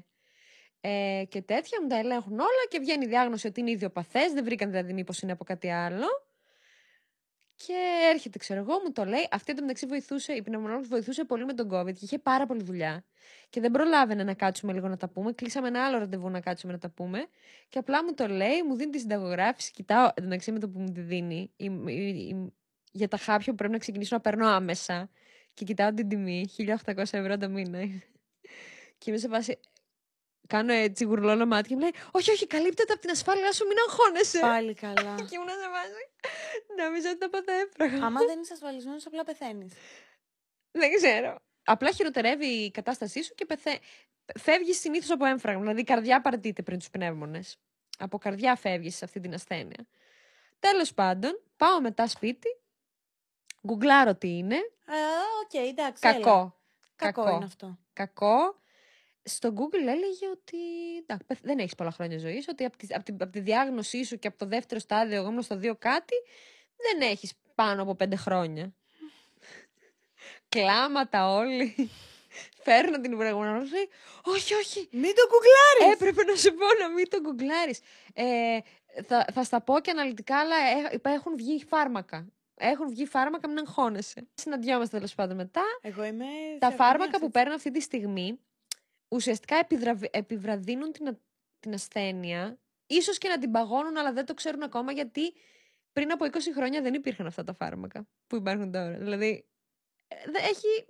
Ε, και τέτοια μου τα ελέγχουν όλα και βγαίνει η διάγνωση ότι είναι ιδιοπαθές. Δεν βρήκαν δηλαδή μήπως είναι από κάτι άλλο. Και έρχεται, ξέρω εγώ, μου το λέει. Αυτή εντωμεταξύ βοηθούσε, η πνευμονολόγος βοηθούσε πολύ με τον COVID και είχε πάρα πολύ δουλειά. Και δεν προλάβαινε να κάτσουμε λίγο να τα πούμε. Κλείσαμε ένα άλλο ραντεβού να κάτσουμε να τα πούμε. Και απλά μου το λέει, μου δίνει τη συνταγογράφηση. Κοιτάω, εντωμεταξύ με το που μου τη δίνει, η, η- η- για τα χάπια που πρέπει να ξεκινήσω να παίρνω άμεσα. Και κοιτάω την τιμή, 1800 ευρώ το μήνα. και είμαι σε βάση. Κάνω έτσι γουρλώνα μάτια και μου λέει: Όχι, όχι, καλύπτεται από την ασφάλειά σου, μην αγχώνεσαι. Πάλι καλά. Και ήμουν σε βάση. Νομίζω ότι τα πάτα έφραγα. Άμα δεν είσαι ασφαλισμένος, απλά πεθαίνεις. Δεν ξέρω. Απλά χειροτερεύει η κατάστασή σου και πεθα... φεύγεις συνήθως από έμφραγμα. Δηλαδή η καρδιά παρατείται πριν τους πνεύμονες. Από καρδιά φεύγεις σε αυτή την ασθένεια. Τέλος πάντων, πάω μετά σπίτι, γκουγκλάρω τι είναι. Α, οκ, εντάξει. έλα. Κακό. Κακό είναι αυτό. Κακό στο Google έλεγε ότι εντάξει, δεν έχεις πολλά χρόνια ζωής, ότι από τη, από, τη, από τη διάγνωσή σου και από το δεύτερο στάδιο, εγώ ήμουν στο δύο κάτι, δεν έχεις πάνω από πέντε χρόνια. Κλάματα όλοι. Φέρνω την προηγούμενη Όχι, όχι. Μην το γκουγκλάρεις. Έπρεπε να σου πω να μην το γκουγκλάρεις. Ε, θα, θα στα πω και αναλυτικά, αλλά ε, έχουν βγει φάρμακα. Έχουν βγει φάρμακα, μην αγχώνεσαι. Συναντιόμαστε τέλος πάντων μετά. Εγώ είμαι. Τα φάρμακα που παίρνω αυτή τη στιγμή ουσιαστικά επιδραβ- επιβραδύνουν την, α- την ασθένεια. Ίσως και να την παγώνουν, αλλά δεν το ξέρουν ακόμα γιατί πριν από 20 χρόνια δεν υπήρχαν αυτά τα φάρμακα που υπάρχουν τώρα. Δηλαδή, ε, δε- έχει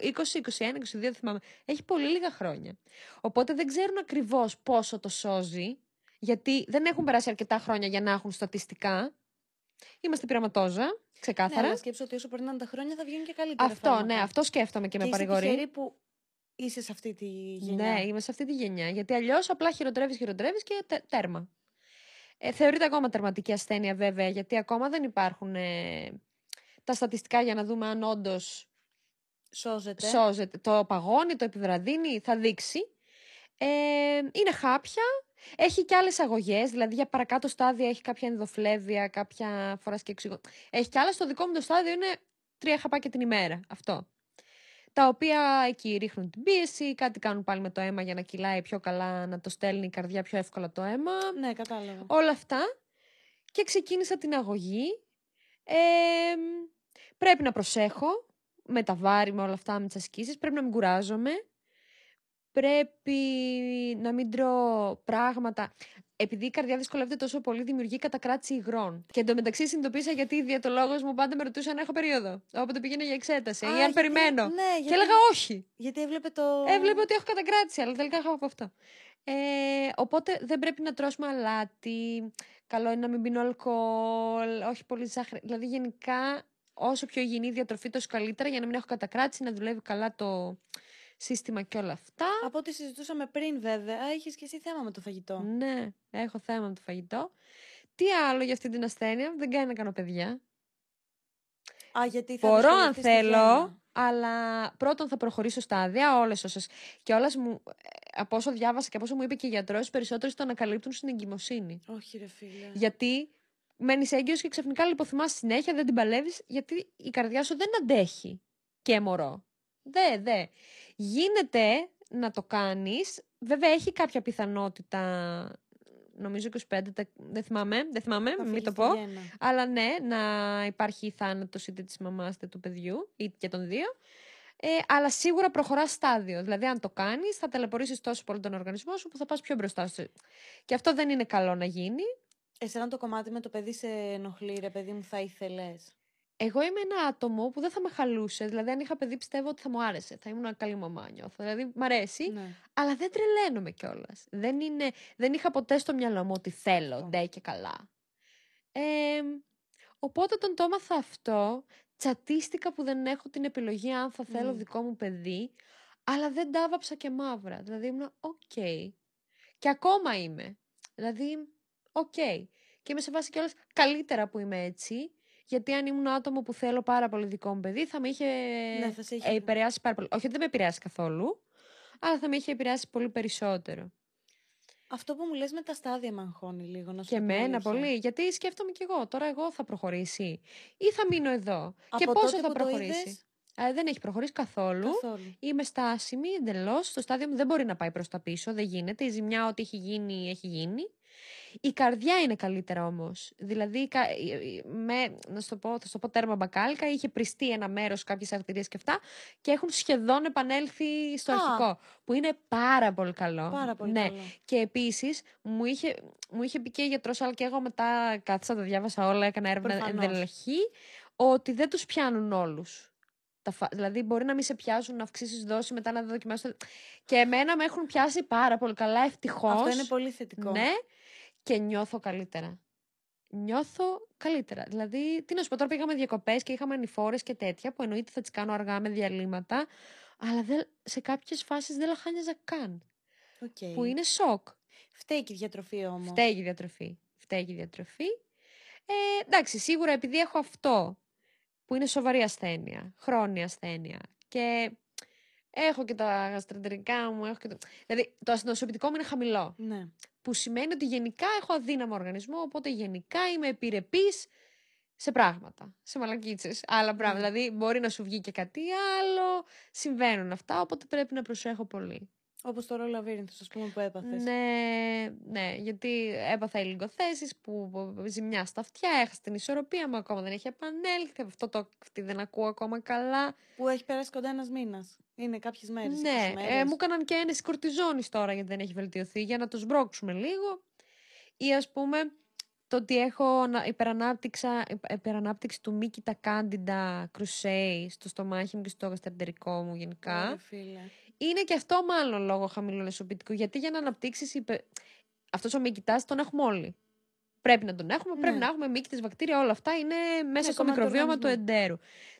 20, 21, 22, δεν θυμάμαι. Έχει πολύ λίγα χρόνια. Οπότε δεν ξέρουν ακριβώς πόσο το σώζει, γιατί δεν έχουν περάσει αρκετά χρόνια για να έχουν στατιστικά. Είμαστε πειραματόζα, Ναι, ξεκάθαρα. αλλά σκέψω ότι όσο περνάνε τα χρόνια θα βγαίνουν και καλύτερα. αυτό, φάρμακα. ναι, αυτό σκέφτομαι και, Και με είσαι παρηγορεί. τυχερή που είσαι σε αυτή τη γενιά. Ναι, είμαι σε αυτή τη γενιά. Γιατί αλλιώς απλά χειροτρεύει, χειροτρεύει και τε- τέρμα. Ε, θεωρείται ακόμα τερματική ασθένεια βέβαια, γιατί ακόμα δεν υπάρχουν ε, τα στατιστικά για να δούμε αν όντως Σώζεται. σώζεται. Το παγώνει, το επιβραδύνει, θα δείξει. Ε, είναι χάπια. Έχει και άλλες αγωγές, δηλαδή για παρακάτω στάδια έχει κάποια ενδοφλέβεια, κάποια φορά και εξηγώ. Έχει και άλλα. Στο δικό μου το στάδιο είναι τρία χαπάκια την ημέρα. Αυτό. Τα οποία εκεί ρίχνουν την πίεση, κάτι κάνουν πάλι με το αίμα για να κυλάει πιο καλά, να το στέλνει η καρδιά πιο εύκολα το αίμα. Ναι, κατάλαβα. Όλα αυτά. Και ξεκίνησα την αγωγή. Ε, πρέπει να προσέχω με τα βάρη, με όλα αυτά, με τις ασκήσεις. Πρέπει να μην κουράζομαι. Πρέπει να μην τρώω πράγματα. Επειδή η καρδιά δυσκολεύεται τόσο πολύ, δημιουργεί κατακράτηση υγρών. Και εντωμεταξύ συνειδητοποίησα γιατί η διατολόγος μου πάντα με ρωτούσε αν έχω περίοδο. Όποτε πήγαινε για εξέταση Α, ή αν γιατί- περιμένω. Ναι, Και γιατί, έλεγα όχι. γιατί έβλεπε το. Έβλεπε ότι έχω κατακράτηση, αλλά τελικά έχω από αυτό. Ε, οπότε δεν πρέπει να τρώσουμε αλάτι. Καλό είναι να μην πίνω αλκοόλ, όχι πολύ ζάχαρη. Δηλαδή γενικά όσο πιο υγιεινή η διατροφή τόσο καλύτερα για να μην έχω κατακράτηση, να δουλεύει καλά το σύστημα και όλα αυτά. Από ό,τι συζητούσαμε πριν, βέβαια, είχες και εσύ θέμα με το φαγητό. Ναι, έχω θέμα με το φαγητό. Τι άλλο για αυτή την ασθένεια, δεν κάνει να κάνω παιδιά. Α, γιατί θα Μπορώ αν δυσκολευτείς στη θέλω, γέννα. αλλά πρώτον θα προχωρήσω στάδια όλες όσες. Και όλες μου, ε, από όσο διάβασα και από όσο μου είπε και η γιατρός, οι περισσότερε το ανακαλύπτουν στην εγκυμοσύνη. Όχι, ρε φίλε. Γιατί μένεις έγκυος και ξαφνικά λιποθυμάς συνέχεια, δεν την παλεύεις, γιατί η καρδιά σου δεν αντέχει και μωρό. Δε, δε. Γίνεται να το κάνεις. Βέβαια, έχει κάποια πιθανότητα. Νομίζω 25, τα- δεν θυμάμαι, δεν θυμάμαι, Θα μην φύγεις το στη πω. γέννα. Αλλά ναι, να υπάρχει θάνατος είτε της μαμάς είτε του παιδιού, είτε και των δύο. Ε, αλλά σίγουρα προχωράς στάδιο. Δηλαδή, αν το κάνεις, θα ταλαιπωρήσεις τόσο πολύ τον οργανισμό σου που θα πας πιο μπροστά σου. Και αυτό δεν είναι καλό να γίνει. Εσένα το κομμάτι με το παιδί σε ενοχλεί, ρε παιδί μου, θα ήθελες; Εγώ είμαι ένα άτομο που δεν θα με χαλούσε. Δηλαδή, αν είχα παιδί, πιστεύω ότι θα μου άρεσε. Θα ήμουν καλή μαμά, νιώθω. Δηλαδή, μ' αρέσει. Ναι. Αλλά δεν τρελαίνομαι κιόλας. Δεν, είναι, δεν είχα ποτέ στο μυαλό μου ότι θέλω, Αυτό. ντε και καλά. Ε, οπότε όταν το έμαθα αυτό, τσατίστηκα που δεν έχω την επιλογή αν θα θέλω Μμ. δικό μου παιδί, αλλά δεν τα έβαψα και μαύρα. Δηλαδή ήμουν οκ. Και ακόμα είμαι. Δηλαδή, οκ. Και είμαι σε φάση κιόλας καλύτερα που είμαι έτσι, γιατί αν ήμουν άτομο που θέλω πάρα πολύ δικό μου παιδί, θα με είχε Ναι, θα σε είχε- ε, επηρεάσει πάρα πολύ. Όχι ότι δεν με έχει επηρεάσει καθόλου, αλλά θα με είχε επηρεάσει πολύ περισσότερο. Αυτό που μου λες με τα στάδια με αγχώνει λίγο, να σου Και πω την εμένα αλήθεια. πολύ, γιατί σκέφτομαι κι εγώ. Τώρα εγώ θα προχωρήσει ή θα μείνω εδώ. και Από πόσο τότε θα που το προχωρήσει. είδες; Ε, δεν έχει προχωρήσει καθόλου. Καθόλου. Είμαι στάσιμη εντελώς. Το στάδιο μου δεν μπορεί να πάει προς τα πίσω. Δεν γίνεται. Η ζημιά, ό,τι έχει γίνει, έχει γίνει. Η καρδιά είναι καλύτερα όμως. Δηλαδή, η κα- η- η- με, να σου το πω, θα σου το πω τέρμα μπακάλικα, είχε πριστεί ένα μέρος, κάποιες αρτηρίες και αυτά, και έχουν σχεδόν επανέλθει στο Α. αρχικό. Που είναι πάρα πολύ καλό. Πάρα πολύ ναι. καλό. Και επίσης μου είχε, μου είχε πει και η γιατρός, αλλά και εγώ μετά κάθισα, τα διάβασα όλα, έκανα έρευνα Προφανώς. ενδελεχή, ότι δεν τους πιάνουν όλους. Δηλαδή, μπορεί να μην σε πιάσουν να αυξήσεις δόση, μετά να δοκιμάσεις. το- Και εμένα με έχουν πιάσει πάρα πολύ καλά, ευτυχώς. Αυτό είναι πολύ θετικό. Ναι, και νιώθω καλύτερα. Νιώθω καλύτερα. Δηλαδή, τι να σου πω, τώρα πήγαμε διακοπές και είχαμε ανηφόρες και τέτοια, που εννοείται θα τις κάνω αργά με διαλύματα, αλλά δεν, σε κάποιες φάσεις δεν λαχάνιαζα καν. Οκ. Που είναι σοκ. Φταίει και η διατροφή όμως. Φταίει η διατροφή. Φταίει η διατροφή. Ε, εντάξει, σίγουρα επειδή έχω αυτό που είναι σοβαρή ασθένεια, χρόνια ασθένεια και έχω και τα γαστρεντερικά μου, έχω και το... δηλαδή το ανοσοποιητικό μου είναι χαμηλό, Ναι. Που σημαίνει ότι γενικά έχω αδύναμο οργανισμό, οπότε γενικά είμαι επιρρεπής σε πράγματα, σε μαλακίτσες, άλλα πράγματα. Ναι. Δηλαδή μπορεί να σου βγει και κάτι άλλο, συμβαίνουν αυτά, οπότε πρέπει να προσέχω πολύ. Όπως το ρόλο λαβύρινθο, ας πούμε, που έπαθες. Ναι, ναι, γιατί έπαθα υλικοθέσεις που που- ζημιά στα αυτιά, έχασα την ισορροπία μου, ακόμα δεν έχει επανέλθει, αυτό το αυτή δεν ακούω ακόμα καλά. Που έχει περάσει κοντά ένας μήνας. Είναι κάποιες μέρες. ναι, ε, μου έκαναν και ένεση κορτιζόνης τώρα γιατί δεν έχει βελτιωθεί, για να το σμπρώξουμε λίγο. Ή ας πούμε το ότι έχω να- υπερανάπτυξα, υπ- υπερανάπτυξη του μύκητα κάντιντα κρουσέι στο στομάχι μου και στο γαστερντερικό μου γενικά. Ωραία, φίλε. Είναι και αυτό μάλλον λόγω χαμηλού νεσοπητικού. Γιατί για να αναπτύξεις. Υπε... Αυτός ο μύκητα τον έχουμε όλοι. Πρέπει να τον έχουμε, πρέπει Ναι. να έχουμε μύκητες, βακτήρια, όλα αυτά είναι μέσα Ναι, στο κομμάτι του μικροβίωμα του οργανισμού. εντέρου.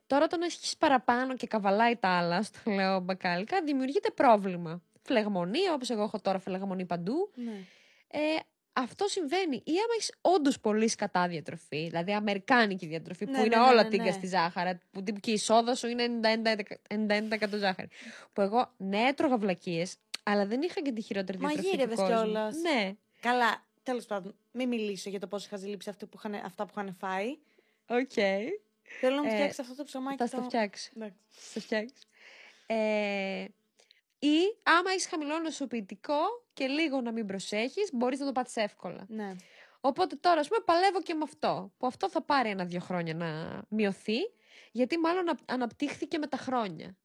Τώρα, όταν έχεις παραπάνω και καβαλάει τα άλλα, στο λέω μπακάλικα, δημιουργείται πρόβλημα. Φλεγμονή, όπως εγώ έχω τώρα φλεγμονή παντού. Ναι. Ε, αυτό συμβαίνει. Ή άμα έχεις όντως πολύ σκατά διατροφή, δηλαδή αμερικάνικη διατροφή, Ναι, που ναι, είναι ναι, όλα ναι, τίγκα ναι. στη ζάχαρα, που τύπου και η σόδα σου είναι 91% 91% ζάχαρη. Που εγώ, ναι, έτρωγα βλακείες, αλλά δεν είχα και τη χειρότερη διατροφή. του Μαγείρευες κόσμου. κιόλας. Ναι. Καλά, τέλος πάντων, μην μιλήσω για το πώς είχα ζηλέψει αυτό που είχαν, αυτά που είχαν φάει. Οκ. Θέλω να μου Ε, φτιάξεις αυτό το ψωμάκι. Θα στο φτιάξω. Εντάξει. Θα στο φτιάξω. Ε, ή άμα έχεις χαμηλό ανοσοποιητικό και λίγο να μην προσέχεις, μπορείς να το πάθεις εύκολα. Ναι. Οπότε τώρα, ας πούμε, παλεύω και με αυτό. Που αυτό θα πάρει ένα-δύο χρόνια να μειωθεί, γιατί μάλλον ανα- αναπτύχθηκε με τα χρόνια.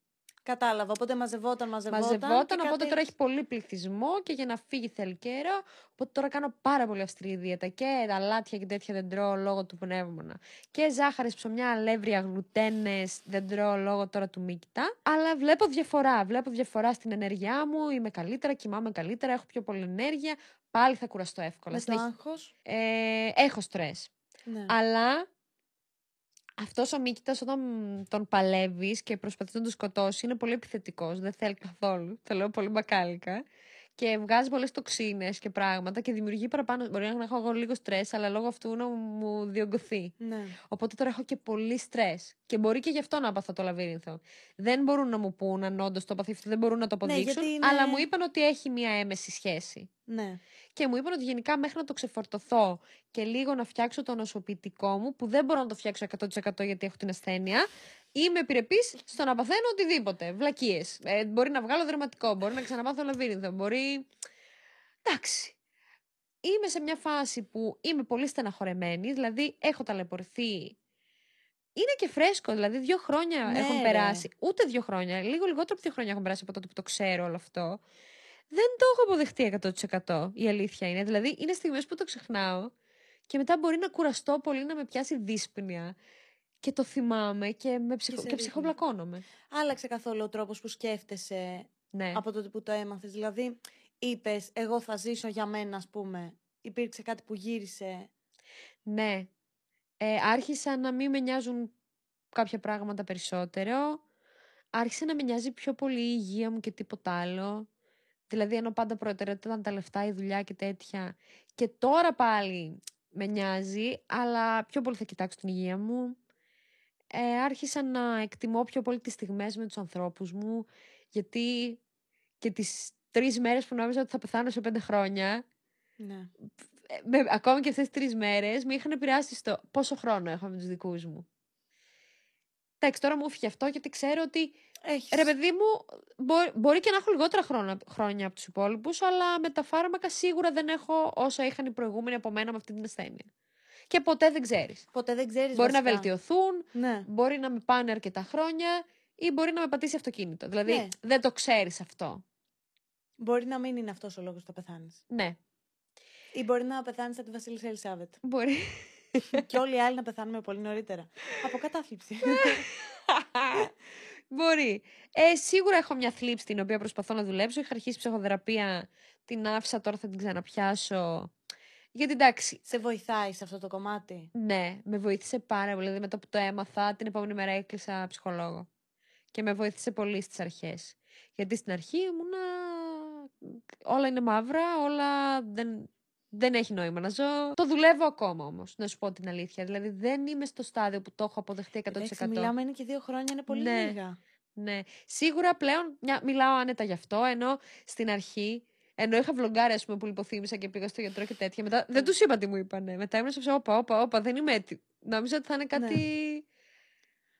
Κατάλαβα. Οπότε μαζευόταν, μαζευόταν. Μαζευόταν, και οπότε κάτι- τώρα έχει πολύ πληθυσμό και για να φύγει θέλει καιρό. Οπότε τώρα κάνω πάρα πολύ αυστηρή δίαιτα και αλάτια και τέτοια δεν τρώω λόγω του πνεύμονα. Και ζάχαρης, ψωμιά, αλεύρια, γλουτένες δεν τρώω λόγω τώρα του μύκητα. Αλλά βλέπω διαφορά. Βλέπω διαφορά στην ενέργειά μου. Είμαι καλύτερα, κοιμάμαι καλύτερα, έχω πιο πολλή ενέργεια. Πάλι θα κουραστώ εύκολα. Με το Συνεχ- άγχος. Ε, έχω στρες. Ναι. Αλλά αυτός ο Μίκητας όταν τον παλεύεις και προσπαθείς να τον σκοτώσει είναι πολύ επιθετικός, δεν θέλει καθόλου, το λέω πολύ μπακάλικα και βγάζει πολλές τοξίνες και πράγματα και δημιουργεί παραπάνω, μπορεί να έχω εγώ λίγο στρες αλλά λόγω αυτού να μου διωγγωθεί. ναι. Οπότε τώρα έχω και πολύ στρες και μπορεί και γι' αυτό να πάθω το λαβύρινθο. Δεν μπορούν να μου πούν αν όντως το πάθει αυτό, δεν μπορούν να το Ναι, αποδείξουν, γιατί είναι- αλλά μου είπαν ότι έχει μία έμεση σχέση. ναι. Και μου είπαν ότι γενικά μέχρι να το ξεφορτωθώ και λίγο να φτιάξω το νοσοποιητικό μου, που δεν μπορώ να το φτιάξω 100% γιατί έχω την ασθένεια, είμαι επιρρεπής στο να παθαίνω οτιδήποτε. Βλακίες. Ε, μπορεί να βγάλω δραματικό, μπορεί να ξαναμάθω λαβύρινθο, μπορεί. Εντάξει. Είμαι σε μια φάση που είμαι πολύ στεναχωρεμένη, δηλαδή έχω ταλαιπωρηθεί. Είναι και φρέσκο, δηλαδή δύο χρόνια Ναι, έχουν ρε. περάσει. Ούτε δύο χρόνια, λίγο λιγότερο από δύο χρόνια έχουν περάσει από τότε που το ξέρω όλο αυτό. Δεν το έχω αποδεχτεί 100% η αλήθεια είναι. Δηλαδή, είναι στιγμές που το ξεχνάω και μετά μπορεί να κουραστώ πολύ να με πιάσει δύσπνοια και το θυμάμαι και, με ψυχο... σε και ρίχνει. ψυχοβλακώνομαι. Άλλαξε καθόλου ο τρόπος που σκέφτεσαι Ναι. από τότε που το έμαθες. Δηλαδή, είπες, Εγώ θα ζήσω για μένα, ας πούμε. Υπήρξε κάτι που γύρισε; Ναι. Ε, άρχισα να μην με νοιάζουν κάποια πράγματα περισσότερο. Άρχισε να με νοιάζει πιο πολύ η υγεία μου και τίποτα άλλο. Δηλαδή, ενώ πάντα προτεραιότητα ήταν τα λεφτά, η δουλειά και τέτοια. Και τώρα πάλι με νοιάζει, αλλά πιο πολύ θα κοιτάξω την υγεία μου. Ε, άρχισα να εκτιμώ πιο πολύ τις στιγμές με τους ανθρώπους μου, γιατί και τις τρεις μέρες που νόμιζα ότι θα πεθάνω σε πέντε χρόνια, Ναι. ε, με, ακόμη και αυτές τις τρεις μέρες, με είχαν επηρεάσει στο πόσο χρόνο έχω με τους δικούς μου. Εντάξει, τώρα μου έφυγε αυτό γιατί ξέρω ότι Έχεις... Ρε παιδί μου, μπο- μπορεί και να έχω λιγότερα χρόνια, χρόνια από τους υπόλοιπους, αλλά με τα φάρμακα σίγουρα δεν έχω όσα είχαν οι προηγούμενοι από μένα με αυτή την ασθένεια. Και ποτέ δεν ξέρεις. Ποτέ δεν ξέρεις. Μπορεί να βελτιωθούν, Ναι. μπορεί να με πάνε αρκετά χρόνια ή μπορεί να με πατήσει αυτοκίνητο. Δηλαδή Ναι. δεν το ξέρεις αυτό. Μπορεί να μην είναι αυτός ο λόγος που θα πεθάνεις. Ναι, Ή μπορεί να πεθάνεις από τη Βασίλισσα Ελισάβετ. μπορεί. και όλοι οι άλλοι να πεθάνουμε πολύ νωρίτερα. Από κατάθλιψη. μπορεί. Ε, σίγουρα έχω μια θλίψη την οποία προσπαθώ να δουλέψω. Είχα αρχίσει ψυχοθεραπεία, την άφησα, τώρα θα την ξαναπιάσω. Γιατί εντάξει, Σε βοηθάει σε αυτό το κομμάτι. Ναι, με βοήθησε πάρα πολύ. Δηλαδή, μετά που το έμαθα, την επόμενη μέρα έκλεισα ψυχολόγο. Και με βοήθησε πολύ στις αρχές. Γιατί στην αρχή ήμουνα... Όλα είναι μαύρα, όλα δεν, δεν έχει νόημα να ζω. Το δουλεύω ακόμα όμως, να σου πω την αλήθεια. Δηλαδή δεν είμαι στο στάδιο που το έχω αποδεχτεί 100%. Εντάξει, μιλάμε είναι και δύο χρόνια, είναι πολύ Ναι. λίγα. Ναι. Σίγουρα πλέον μια, μιλάω άνετα γι' αυτό, ενώ στην αρχή, ενώ είχα βλογκάρει, ας πούμε, που λιποθύμησα και πήγα στο γιατρό και τέτοια. Μετά δεν τους είπα τι μου είπανε. Μετά ήμουν σε ψω, όπα, όπα, όπα, δεν είμαι έτοιμη. Νόμιζα ότι θα είναι κάτι.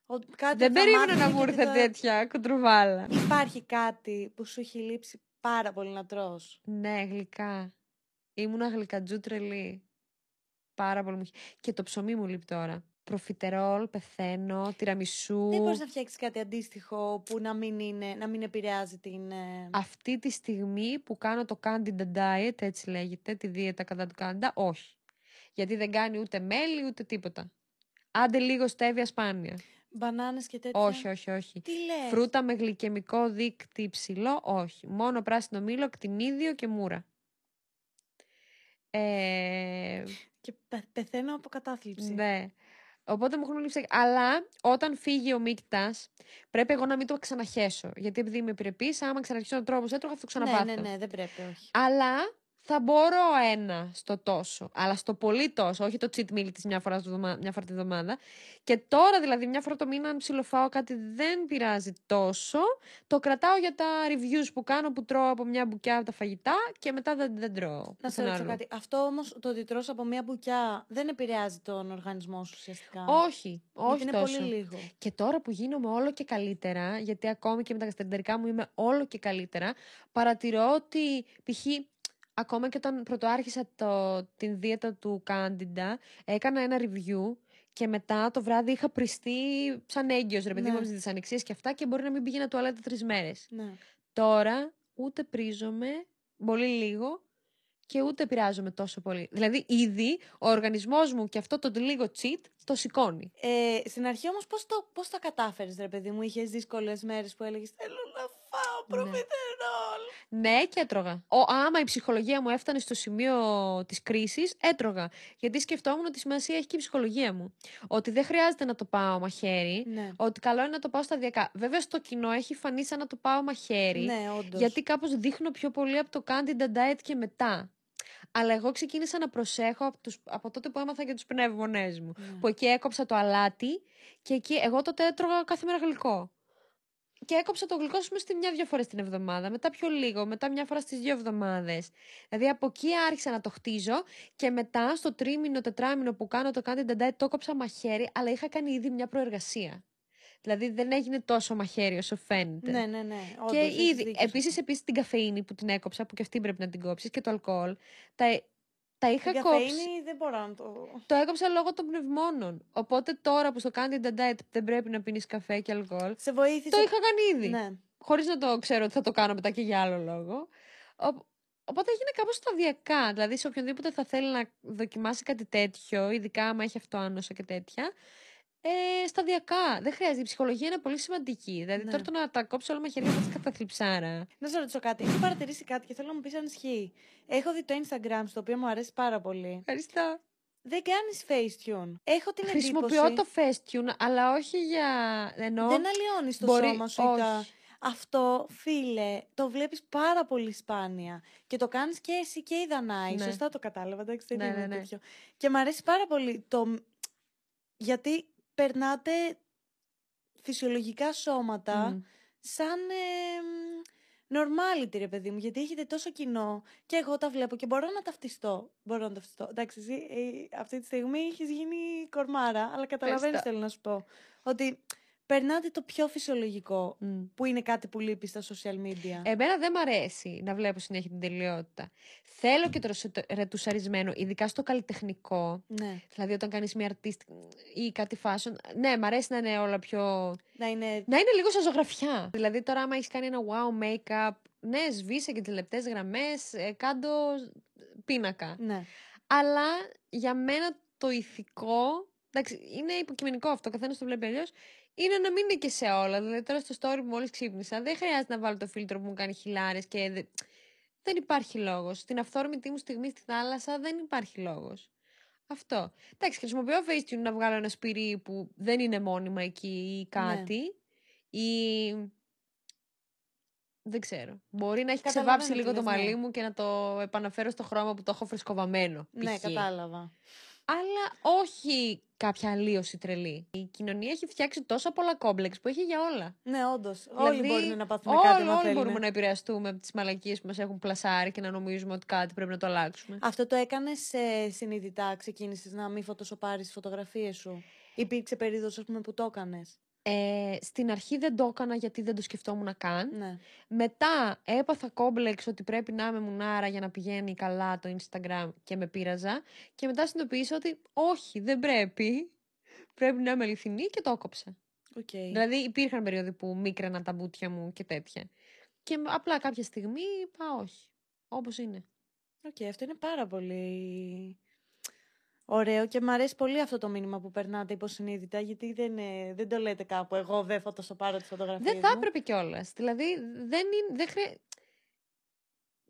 Ο- κάτι Δεν θα περίμενα μάθουμε να και μου ήρθε μετά- τέτοια κοντροβάλα. Υπάρχει κάτι που σου έχει λείψει πάρα πολύ να τρως. Ναι, γλυκά. Ήμουνα γλυκατζού τρελή. Πάρα πολύ μου είχε- Και το ψωμί μου λείπει τώρα. Προφιτερόλ, πεθαίνω, τυραμισού. Δεν μπορείς να φτιάξεις κάτι αντίστοιχο που να μην, είναι, να μην επηρεάζει την... ε, Αυτή τη στιγμή που κάνω το Candida Diet, έτσι λέγεται, τη δίαιτα κατά του Candida, όχι. Γιατί δεν κάνει ούτε μέλι ούτε τίποτα. Άντε λίγο στέβια σπάνια. Μπανάνες και τέτοια. Όχι, όχι, όχι. Τι λες; Φρούτα με γλυκαιμικό δείκτη υψηλό, όχι. Μόνο πράσινο μήλο, κτηνίδιο και μούρα. Ε, Και πε- πεθαίνω από κατάθλιψη. ναι. Οπότε μου έχουν λείψει. Αλλά όταν φύγει ο μίκτα, πρέπει εγώ να μην το ξαναχέσω. Γιατί επειδή είμαι επιρρεπή, άμα ξαναρχίσω τον τρόπο που έτρωγα, θα το ναι, ξαναπάθω. ναι, ναι, δεν πρέπει, όχι. Αλλά θα μπορώ ένα στο τόσο, αλλά στο πολύ τόσο, όχι το cheat meal της μια φορά, το βδομα- μια φορά τη εβδομάδα. Και τώρα δηλαδή μια φορά το μήνα αν ψιλοφάω κάτι δεν πειράζει τόσο, το κρατάω για τα reviews που κάνω που τρώω από μια μπουκιά από τα φαγητά και μετά δεν, δεν τρώω. Να σε πουθενά ρωτήσω αλλού. κάτι. Αυτό όμως το ότι τρως από μία μπουκιά δεν επηρεάζει τον οργανισμό σου ουσιαστικά; Όχι, Γιατί όχι είναι τόσο. πολύ λίγο. Και τώρα που γίνομαι όλο και καλύτερα, γιατί ακόμη και με τα γαστρεντερικά μου είμαι όλο και καλύτερα, παρατηρώ ότι π.χ. ακόμα και όταν πρωτοάρχισα το, την δίαιτα του Candida, έκανα ένα review και μετά το βράδυ είχα πριστεί σαν έγκυος, ρε παιδί μου, Ναι. από τις δυσανεξίες και αυτά και μπορεί να μην πήγαινα τουαλέτα τρεις μέρες. Ναι. Τώρα ούτε πρίζομαι, πολύ λίγο και ούτε πειράζομαι τόσο πολύ. Δηλαδή ήδη ο οργανισμός μου και αυτό το λίγο cheat το σηκώνει. Ε, στην αρχή όμως πώς το, πώς τα κατάφερες, ρε παιδί μου, είχες δύσκολες μέρες που έλεγες Θέλω να φάω Ναι. προφιτερόλ. Ναι, και έτρωγα. Ο, άμα η ψυχολογία μου έφτανε στο σημείο της κρίσης, έτρωγα. Γιατί σκεφτόμουν ότι σημασία έχει και η ψυχολογία μου. Ότι δεν χρειάζεται να το πάω μαχαίρι. Ναι. Ότι καλό είναι να το πάω σταδιακά. Βέβαια, στο κοινό έχει φανεί σαν να το πάω μαχαίρι. Ναι, όντως. γιατί κάπως δείχνω πιο πολύ από το Candida Diet και μετά. Αλλά εγώ ξεκίνησα να προσέχω από, τους, από τότε που έμαθα για τους πνεύμονές μου. Ναι. Που εκεί έκοψα το αλάτι και εκεί εγώ τότε έτρωγα κάθε μέρα γλυκό. Και έκοψα το γλυκό, α πούμε, στη μια-δυο φορές την εβδομάδα. Μετά πιο λίγο, μετά μια φορά στις δύο εβδομάδες. Δηλαδή από εκεί άρχισα να το χτίζω και μετά στο τρίμηνο, τετράμινο που κάνω το Candida Diet το έκοψα μαχαίρι, αλλά είχα κάνει ήδη μια προεργασία. Δηλαδή δεν έγινε τόσο μαχαίρι όσο φαίνεται. Ναι, ναι, ναι. Όντως, Και έχεις ήδη, δίκιο σε επίσης, επίσης την καφεΐνη που την έκοψα, που και αυτή πρέπει να την κόψεις, και το αλκοόλ, τα, τα είχα Την κόψει. καφεΐνη δεν μπορώ να το. Το έκοψα λόγω των πνευμόνων. Οπότε τώρα που στο Candida Diet δεν πρέπει να πίνεις καφέ και αλκοόλ, Σε βοήθησε. το είχα κάνει ήδη. Ναι. Χωρίς να το ξέρω ότι θα το κάνω μετά και για άλλο λόγο. Ο- Οπότε έγινε κάπως σταδιακά. Δηλαδή, σε οποιονδήποτε θα θέλει να δοκιμάσει κάτι τέτοιο, ειδικά άμα έχει αυτοάνωσα και τέτοια, ε, σταδιακά. Δεν χρειάζεται. Η ψυχολογία είναι πολύ σημαντική. Δηλαδή, Ναι. τώρα το να τα κόψει όλα μαχαιρία θα καταθλιψάρα. Να σε ρωτήσω κάτι. Έχω παρατηρήσει κάτι και θέλω να μου πεις αν ισχύει. Έχω δει το Instagram, στο οποίο μου αρέσει πάρα πολύ. Ευχαριστώ. Δεν κάνεις Facetune. Έχω την Χρησιμοποιώ εντύπωση. το Facetune, αλλά όχι για. Ενώ... Δεν αλλοιώνεις το μπορεί- σώμα σου ή τα. όχι. Αυτό, φίλε, το βλέπεις πάρα πολύ σπάνια. Και το κάνεις και εσύ και η Δανάη. Ναι. Σωστά το κατάλαβα, εντάξει, δεν Ναι, είναι ναι, ναι. τέτοιο. Και μου αρέσει πάρα πολύ το... Γιατί περνάτε φυσιολογικά σώματα Μμ. σαν ε, μ, normality, ρε παιδί μου. Γιατί έχετε τόσο κοινό και εγώ τα βλέπω και μπορώ να ταυτιστώ. Μπορώ να ταυτιστώ. Εντάξει, εσύ ε, αυτή τη στιγμή έχεις γίνει κορμάρα, αλλά καταλαβαίνεις Ευχαριστώ. θέλω να σου πω. Ότι περνάτε το πιο φυσιολογικό, Μμ. που είναι κάτι που λείπει στα social media. Εμένα δεν μ' αρέσει να βλέπω συνέχεια την τελειότητα. Θέλω και το ρεσο- ρετουσαρισμένο, ειδικά στο καλλιτεχνικό. ναι, Δηλαδή, όταν κάνεις μια artist ή κάτι fashion. Ναι, μ' αρέσει να είναι όλα πιο. να είναι. Να είναι λίγο σαν ζωγραφιά. Δηλαδή, τώρα, άμα έχεις κάνει ένα wow make-up, ναι, σβήσε και τις λεπτές γραμμές, κάντο πίνακα. Ναι. Αλλά για μένα το ηθικό. Εντάξει, είναι υποκειμενικό αυτό, καθένας το βλέπει αλλιώς. Είναι να μην είναι και σε όλα. Δηλαδή, τώρα στο story που μόλις ξύπνησα, δεν χρειάζεται να βάλω το φίλτρο που μου κάνει χιλάρες και. δε- Δεν υπάρχει λόγος. Στην αυθόρμητη μου στιγμή στη θάλασσα δεν υπάρχει λόγος. Αυτό. Εντάξει, χρησιμοποιώ Facetune να βγάλω ένα σπυρί που δεν είναι μόνιμα εκεί ή κάτι. Ή. Δεν ξέρω. Μπορεί να έχει Καταλαβαίνω ξεβάψει τι λίγο το λες, ναι. μαλλί μου και να το επαναφέρω στο χρώμα που το έχω φρεσκοβαμμένο. Ναι, π.χ. κατάλαβα. Αλλά όχι κάποια αλλίωση τρελή. Η κοινωνία έχει φτιάξει τόσα πολλά κόμπλεξ που έχει για όλα. Ναι, όντως. όλοι Δηλαδή, μπορούν να πάθουν όλοι, κάτι άμα όλοι θέλουν. μπορούμε να επηρεαστούμε από τις μαλακίες που μας έχουν πλασάρει και να νομίζουμε ότι κάτι πρέπει να το αλλάξουμε. Αυτό το έκανες ε, συνειδητά, ξεκίνησες να μην φωτοσοπάρεις τις φωτογραφίες σου; Υπήρξε περίοδος, ας πούμε, που το έκανες; Ε, στην αρχή δεν το έκανα γιατί δεν το σκεφτόμουν καν. Ναι. Μετά έπαθα κόμπλεξ ότι πρέπει να είμαι μουνάρα για να πηγαίνει καλά το Instagram και με πείραζα. Και μετά συνειδητοποίησα ότι όχι, δεν πρέπει. Πρέπει να είμαι αληθινή και το έκοψα. Οκ. Δηλαδή υπήρχαν περίοδοι που μίκραινα τα μπούτια μου και τέτοια. Και απλά κάποια στιγμή είπα όχι. Όπως είναι. Οκ, αυτό είναι πάρα πολύ ωραίο και μου αρέσει πολύ αυτό το μήνυμα που περνάτε υποσυνείδητα γιατί δεν, ε, δεν το λέτε κάπου εγώ δεν φωτοσοπάρω τις φωτογραφίες Δεν θα μου. έπρεπε κιόλας. Δηλαδή δεν είναι. Δεν χρεια...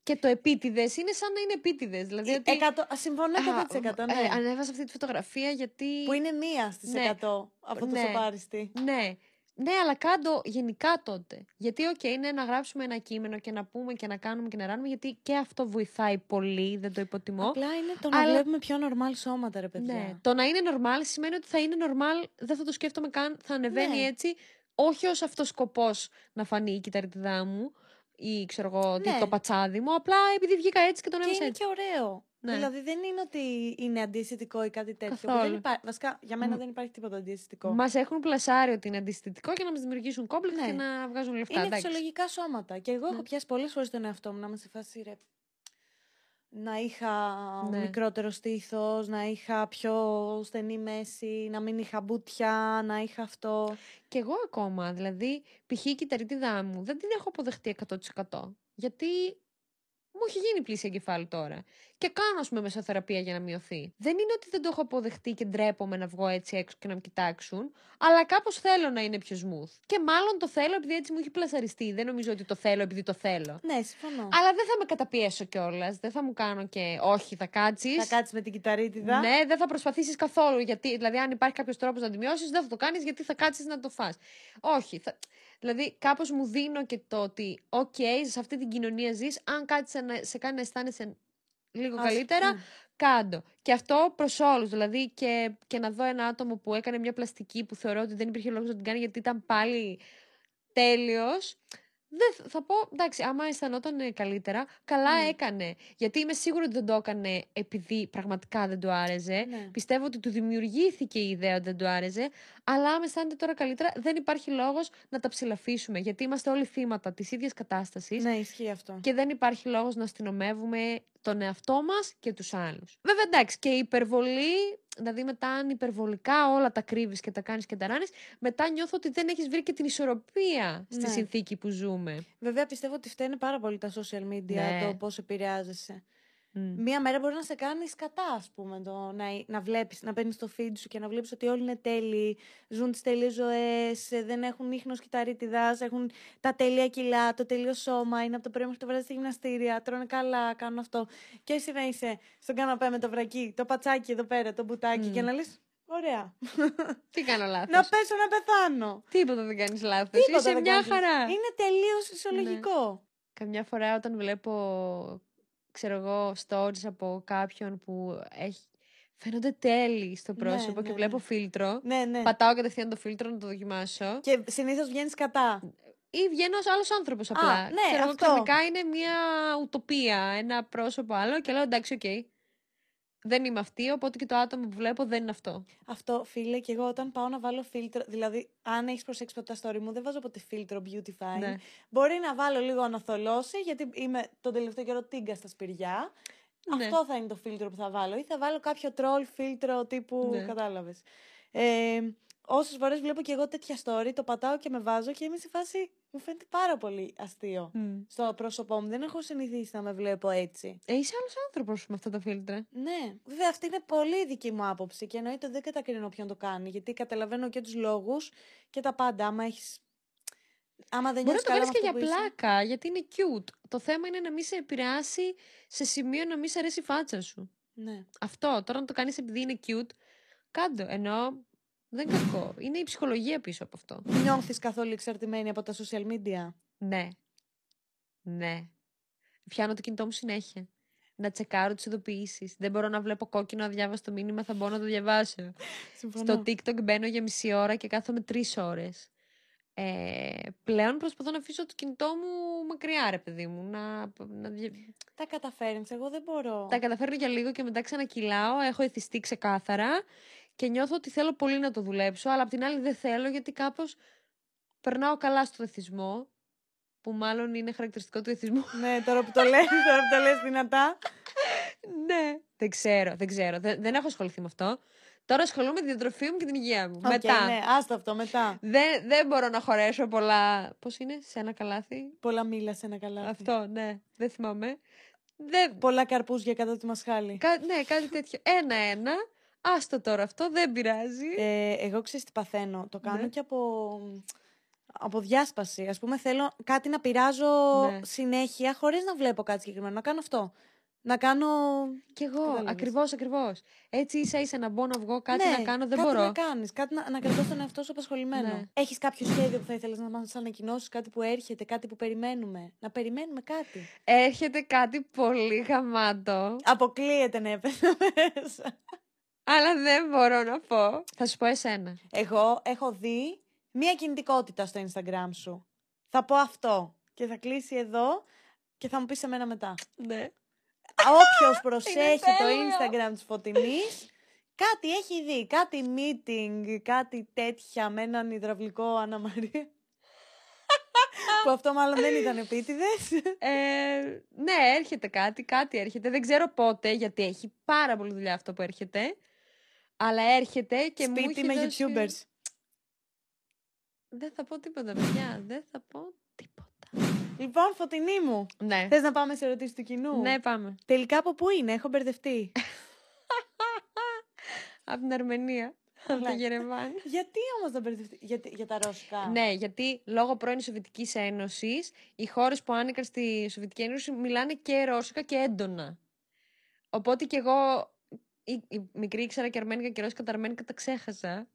Και το επίτηδες είναι σαν να είναι επίτηδες. Δηλαδή Ε, ότι. εκατό- α, συμφωνώ 100% ναι. ε, ανέβασα αυτή τη φωτογραφία γιατί. Που είναι μία στις Ναι. 100 αφωτο- Ναι. σοπάριστη. Ναι. Ναι, αλλά κάντο γενικά τότε. Γιατί, οκ, είναι να γράψουμε ένα κείμενο και να πούμε και να κάνουμε και να ράνουμε, γιατί και αυτό βοηθάει πολύ, δεν το υποτιμώ. Απλά είναι το να Αλλά- βλέπουμε πιο normal σώματα, ρε παιδιά. Ναι. Το να είναι normal σημαίνει ότι θα είναι normal, δεν θα το σκέφτομαι καν, θα ανεβαίνει Ναι. έτσι, όχι ως αυτός σκοπός να φανεί η κυτταρίτιδά μου ή ξέρω εγώ τι, Ναι. το πατσάκι μου, απλά επειδή βγήκα έτσι και την Και ανέβασα είναι έτσι. και ωραίο. Ναι. Δηλαδή δεν είναι ότι είναι αντιαισθητικό ή κάτι τέτοιο. που Καθόλου. Δεν υπά... Βασικά, για μένα Μ. δεν υπάρχει τίποτα αντιαισθητικό. Μας έχουν πλασάρει ότι είναι αντιστητικό για να μας δημιουργήσουν κόμπλεξ Ναι. και να βγάζουν λεφτά. Είναι εντάξει. φυσιολογικά σώματα. Και εγώ Ναι. έχω πιάσει πολλές φορές τον εαυτό μου να είμαι σε φάση ρε. Να είχα Ναι. μικρότερο στήθος, να είχα πιο στενή μέση, να μην είχα μπούτια, να είχα αυτό. Και εγώ ακόμα, δηλαδή, π.χ. η κυταριτίδα μου δεν την έχω αποδεχτεί 100%. Γιατί μου έχει γίνει πλήση εγκεφάλου τώρα. Και κάνω, ας πούμε, μεσοθεραπεία για να μειωθεί. Δεν είναι ότι δεν το έχω αποδεχτεί και ντρέπομαι να βγω έτσι έξω και να με κοιτάξουν, αλλά κάπως θέλω να είναι πιο smooth. Και μάλλον το θέλω επειδή έτσι μου έχει πλασαριστεί. Δεν νομίζω ότι το θέλω επειδή το θέλω. Ναι, συμφωνώ. Αλλά δεν θα με καταπιέσω κιόλας. Δεν θα μου κάνω και όχι, θα κάτσεις. Θα κάτσεις με την κυτταρίτιδα. Ναι, δεν θα προσπαθήσεις καθόλου. Γιατί, δηλαδή, αν υπάρχει κάποιος τρόπος να τη μειώσεις, δεν θα το κάνεις γιατί θα κάτσεις να το φας. Όχι. Θα... Δηλαδή, κάπως μου δίνω και το ότι, οκ, σε αυτή την κοινωνία ζεις. Αν κάτι σε, να- σε κάνει να αισθάνεσαι λίγο Ας- καλύτερα, ναι. κάντο. Και αυτό προς όλους. Δηλαδή, και, και να δω ένα άτομο που έκανε μια πλαστική που θεωρώ ότι δεν υπήρχε λόγος να την κάνει γιατί ήταν πάλι τέλειος. Δεν θα- θα πω, εντάξει, άμα αισθανόταν ε, καλύτερα, καλά Ναι. έκανε. Γιατί είμαι σίγουρη ότι δεν το έκανε επειδή πραγματικά δεν του άρεσε. Ναι. Πιστεύω ότι του δημιουργήθηκε η ιδέα ότι δεν του άρεσε. Αλλά άμα αισθάνεται τώρα καλύτερα, δεν υπάρχει λόγος να τα ψηλαφίσουμε. Γιατί είμαστε όλοι θύματα της ίδιας κατάστασης. Ναι, ισχύει αυτό. Και δεν υπάρχει λόγος να αστυνομεύουμε τον εαυτό μας και τους άλλους. Βέβαια, εντάξει, και η υπερβολή, δηλαδή μετά αν υπερβολικά όλα τα κρύβεις και τα κάνεις και τα ράνεις, μετά νιώθω ότι δεν έχεις βρει και την ισορροπία στη Ναι. συνθήκη που ζούμε. Βέβαια πιστεύω ότι φταίνε πάρα πολύ τα social media Ναι. το πώς επηρεάζεσαι. Μμ. Μία μέρα μπορεί να σε κάνεις κατά, ας πούμε, το να, να βλέπεις, να μπαίνει στο feed σου και να βλέπεις ότι όλοι είναι τέλειοι, ζουν τις τέλειες ζωές, δεν έχουν ίχνος κυταρίτιδας, έχουν τα τέλεια κιλά, το τέλειο σώμα, είναι από το πρωί μέχρι το βράδυ στη γυμναστήρια, τρώνε καλά, κάνουν αυτό. Και εσύ να είσαι στον καναπέ με το βρακί, το πατσάκι εδώ πέρα, το μπουτάκι, Μμ. και να λες: Ωραία. Τι κάνω λάθος; να πέσω να πεθάνω. Τίποτα δεν κάνεις λάθος. Τίποτα Είσαι δεν μια κάνεις. χαρά. Είναι τελείως φυσιολογικό. Καμιά φορά όταν βλέπω, ξέρω εγώ, stories από κάποιον που έχει... φαίνονται τέλειοι στο Ναι, πρόσωπο ναι, και βλέπω ναι. φίλτρο. Ναι, ναι. Πατάω κατευθείαν το φίλτρο να το δοκιμάσω. Και συνήθως βγαίνει σκατά. Ή βγαίνω ως άλλος άνθρωπος απλά. ναι, Ξέρω εγώ, αυτό. ξαφνικά είναι μια ουτοπία, ένα πρόσωπο άλλο και λέω εντάξει, οκ. Δεν είμαι αυτή, οπότε και το άτομο που βλέπω δεν είναι αυτό. Αυτό, φίλε, και εγώ όταν πάω να βάλω φίλτρο. Δηλαδή, αν έχεις προσέξει ποτέ τα story μου, δεν βάζω ποτέ φίλτρο beautify. Ναι. Μπορεί να βάλω λίγο να θολώσει, γιατί είμαι τον τελευταίο καιρό τίγκα στα σπυριά. Ναι. Αυτό θα είναι το φίλτρο που θα βάλω. Ή θα βάλω κάποιο troll φίλτρο τύπου. Ναι. Κατάλαβες. Ε, Όσες φορές βλέπω και εγώ τέτοια story, το πατάω και με βάζω και είμαι σε φάση. Μου φαίνεται πάρα πολύ αστείο. Μμ. Στο πρόσωπό μου. Δεν έχω συνηθίσει να με βλέπω έτσι. Ε, είσαι άλλος άνθρωπος με αυτά τα φίλτρα. Ναι, βέβαια αυτή είναι πολύ δική μου άποψη και εννοείται ότι δεν κατακρίνω ποιον το κάνει. Γιατί καταλαβαίνω και τους λόγους και τα πάντα. Άμα έχει. Άμα δεν Μπορεί να νιώθεις το καλά κάνεις με και αυτό για που είσαι- πλάκα, γιατί είναι cute. Το θέμα είναι να μην σε επηρεάσει σε σημείο να μην σε αρέσει η φάτσα σου. Ναι. Αυτό. Τώρα να το κάνεις επειδή είναι cute, κάντο. Ενώ δεν είναι κακό. Είναι η ψυχολογία πίσω από αυτό. Νιώθεις καθόλου εξαρτημένη από τα social media; Ναι. Ναι. Πιάνω το κινητό μου συνέχεια. Να τσεκάρω τις ειδοποιήσεις. Δεν μπορώ να βλέπω κόκκινο αδιάβαστο μήνυμα, θα μπορώ να το διαβάσω. Συμφωνώ. Στο TikTok μπαίνω για μισή ώρα και κάθομαι τρεις ώρες. Ε, πλέον προσπαθώ να αφήσω το κινητό μου μακριά, ρε παιδί μου. Να, να, δια- Τα καταφέρνεις. Εγώ δεν μπορώ. Τα καταφέρνω για λίγο και μετά ξανακυλάω. Έχω εθιστεί ξεκάθαρα και νιώθω ότι θέλω πολύ να το δουλέψω, αλλά απ' την άλλη δεν θέλω γιατί κάπως περνάω καλά στο εθισμό, που μάλλον είναι χαρακτηριστικό του εθισμού. ναι, τώρα που το λες, τώρα που το λες δυνατά. ναι. Δεν ξέρω, δεν ξέρω. Δεν, δεν έχω ασχοληθεί με αυτό. Τώρα ασχολούμαι με τη διατροφή μου και την υγεία μου. Οκ, μετά. Ναι, άστο αυτό μετά. Δεν, δεν μπορώ να χωρέσω πολλά. Πώς είναι, σε ένα καλάθι; Πολλά μήλα σε ένα καλάθι. Αυτό, ναι. Δεν θυμάμαι. Δεν... Πολλά καρπούζια κατά τη μασχάλη. Κα... Ναι, κάτι τέτοιο. Ένα-ένα. Άστο τώρα αυτό, δεν πειράζει. Ε, εγώ ξέρεις τι παθαίνω. Το κάνω Ναι. και από, από διάσπαση. Ας πούμε θέλω κάτι να πειράζω Ναι. συνέχεια χωρίς να βλέπω κάτι συγκεκριμένο. Να κάνω αυτό. να κάνω. Κι εγώ, Κατάλαβες. ακριβώς, ακριβώς. Έτσι ίσα ίσα να μπω να βγω, κάτι ναι, να κάνω, δεν κάτι μπορώ. να κάνεις, κάτι να, να κρατώ τον εαυτό σου απασχολημένο. Ναι. Έχεις κάποιο σχέδιο που θα ήθελες να μας ανακοινώσεις, κάτι που έρχεται, κάτι που περιμένουμε. Να περιμένουμε κάτι. Έρχεται κάτι πολύ γαμάτο, Αποκλείεται να έπαιζε μέσα. Αλλά δεν μπορώ να πω. Θα σου πω εσένα. Εγώ έχω δει μία κινητικότητα στο Instagram σου. Θα πω αυτό. Και θα κλείσει εδώ και θα μου πεις εμένα μετά. Ναι. Όποιος προσέχει το τέλειο. Instagram της Φωτεινής, κάτι έχει δει. Κάτι meeting, κάτι τέτοια με έναν υδραυλικό Άννα Μαρία. που αυτό μάλλον δεν ήταν επίτηδες. Ε, ναι, έρχεται κάτι, κάτι έρχεται. Δεν ξέρω πότε, γιατί έχει πάρα πολύ δουλειά αυτό που έρχεται. Αλλά έρχεται και μου Σπίτι έχει με δώσει- YouTubers. Δεν θα πω τίποτα, παιδιά. Δεν θα πω τίποτα. Λοιπόν, Φωτεινή μου. Ναι. Θες να πάμε σε ερωτήσεις του κοινού; Ναι, πάμε. Τελικά από πού είναι, έχω μπερδευτεί. Από την Αρμενία. Από το Καλά. Γερεβάν. Γιατί όμως να μπερδευτεί, για, για τα ρώσικα. Ναι, γιατί λόγω πρώην Σοβιετικής Ένωσης, οι χώρες που άνοικαν στη Σοβιετική Ένωση μιλάνε και ρώσικα και έντονα. Οπότε και εγώ, η, η μικρή ήξερα και αρμένικα και ρώσικα, τα αρμένικα τα ξέχασα.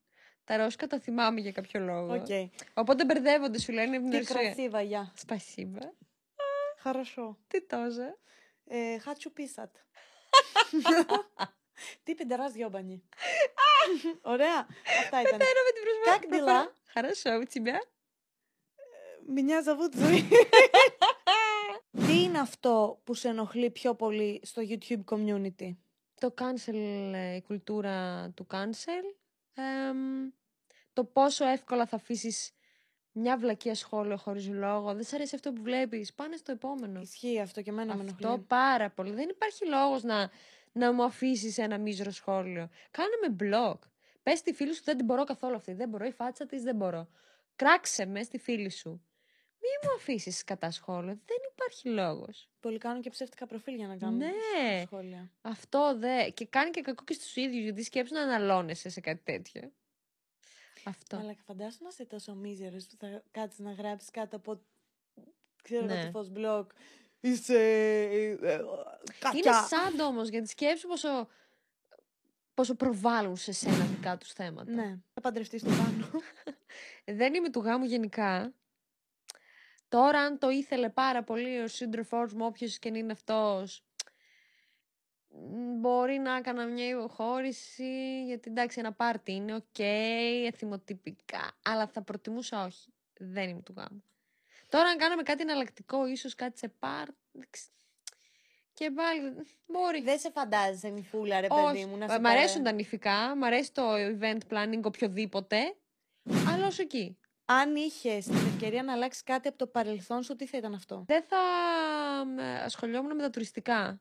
Τα ρώσικα τα θυμάμαι για κάποιο λόγο. Οκ. Οπότε μπερδεύονται, σου λένε από την Τι Ρωσία. κρασίβα, γεια. Σπασίμπα. Хорошо. Τι τόζε. Ε, хочу писать. Τι πεντεράς διόμπανι. Ωραία. Αυτά ήταν. Χαίρομαι την προσφορά. Как дела? Хорошо, у тебя? Меня зовут Ζωή. Τι είναι αυτό που σε ενοχλεί πιο πολύ στο YouTube community. Το cancel, ε, η κουλτούρα του cancel. Εμ, το πόσο εύκολα θα αφήσεις μια βλακία σχόλιο χωρίς λόγο. Δεν σ' αρέσει αυτό που βλέπεις. Πάνε στο επόμενο. Ισχύει αυτό και εμένα με Αυτό ενοχλεί. πάρα πολύ. Δεν υπάρχει λόγος να, να μου αφήσεις ένα μίζρο σχόλιο. Κάνε με blog. Πες στη φίλη σου δεν την μπορώ καθόλου αυτή. Δεν μπορώ η φάτσα της, δεν μπορώ. Κράξε με στη φίλη σου. Μη μου αφήσεις κατά σχόλιο. Δεν υπάρχει λόγος. Πολλοί κάνουν και ψεύτικα προφίλ για να κάνουν Ναι. σχόλια. Αυτό δε. Και κάνει και κακό και στους ίδιους, γιατί σκέψου να αναλώνεσαι σε κάτι τέτοιο. Αυτό. Αλλά και φαντάσου να είσαι τόσο μίζερος που θα κάτσεις να γράψεις κάτω από ξέρω Ναι. εγώ τι φως blog. Είσαι ε, ε, Είναι κακιά. σαν όμως, γιατί σκέψου πόσο, πόσο προβάλλουν σε σένα δικά τους θέματα. Ναι. Θα παντρευτείς το πάνω. Δεν είμαι του γάμου γενικά. Τώρα, αν το ήθελε πάρα πολύ ο σύντροφός μου, όποιος και να είναι αυτός, μπορεί να έκανα μια υποχώρηση. Γιατί εντάξει, ένα πάρτι είναι οκ, εθιμοτυπικά. Αλλά θα προτιμούσα όχι. Δεν είμαι του γάμου. Τώρα, αν κάναμε κάτι εναλλακτικό, ίσως κάτι σε πάρτι. εντάξει. Και πάλι μπορεί. Δεν σε φαντάζεσαι νυφούλα, ρε Όχι. παιδί μου. Να Ε, σε μ' πάρε- αρέσουν τα νυφικά, μ' αρέσει το event planning οποιοδήποτε. Αλλά όσο εκεί. Αν είχες την ευκαιρία να αλλάξεις κάτι από το παρελθόν σου, τι θα ήταν αυτό; Δεν θα μ, ασχολιόμουν με τα τουριστικά.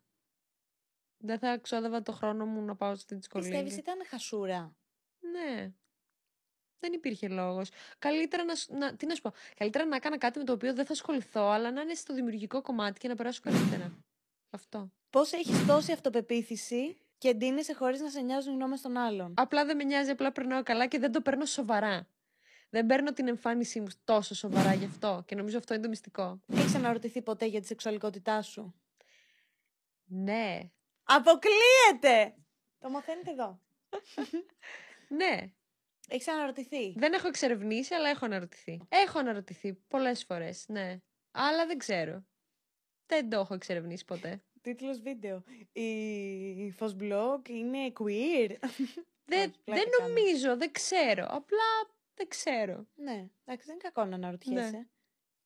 Δεν θα ξόδευα το χρόνο μου να πάω στη δυσκολία. Πιστεύεις ήταν χασούρα; Ναι. Δεν υπήρχε λόγος. Καλύτερα να, σ- να. Τι να σου πω. Καλύτερα να έκανα κάτι με το οποίο δεν θα ασχοληθώ, αλλά να είναι στο δημιουργικό κομμάτι και να περάσω καλύτερα. Αυτό. Πώς έχεις τόση αυτοπεποίθηση και ντύνεσαι χωρίς να σε νοιάζουν οι γνώμες των άλλων; Απλά δεν με νοιάζει, απλά περνάω καλά και δεν το παίρνω σοβαρά. Δεν παίρνω την εμφάνισή μου τόσο σοβαρά γι' αυτό. Και νομίζω αυτό είναι το μυστικό. Έχει αναρωτηθεί ποτέ για τη σεξουαλικότητά σου; Ναι. Αποκλείεται! Το μαθαίνετε εδώ. Ναι. Έχει αναρωτηθεί. Δεν έχω εξερευνήσει, αλλά έχω αναρωτηθεί. Έχω αναρωτηθεί πολλές φορές, ναι. Αλλά δεν ξέρω. Δεν το έχω εξερευνήσει ποτέ. Τίτλος βίντεο. Η Φως Blog είναι queer. Δεν, Όχι, πλάκα δεν κάνω. νομίζω, δεν ξέρω. Απλά δεν ξέρω. ναι, εντάξει, δεν είναι κακό να αναρωτιέσαι. Ναι.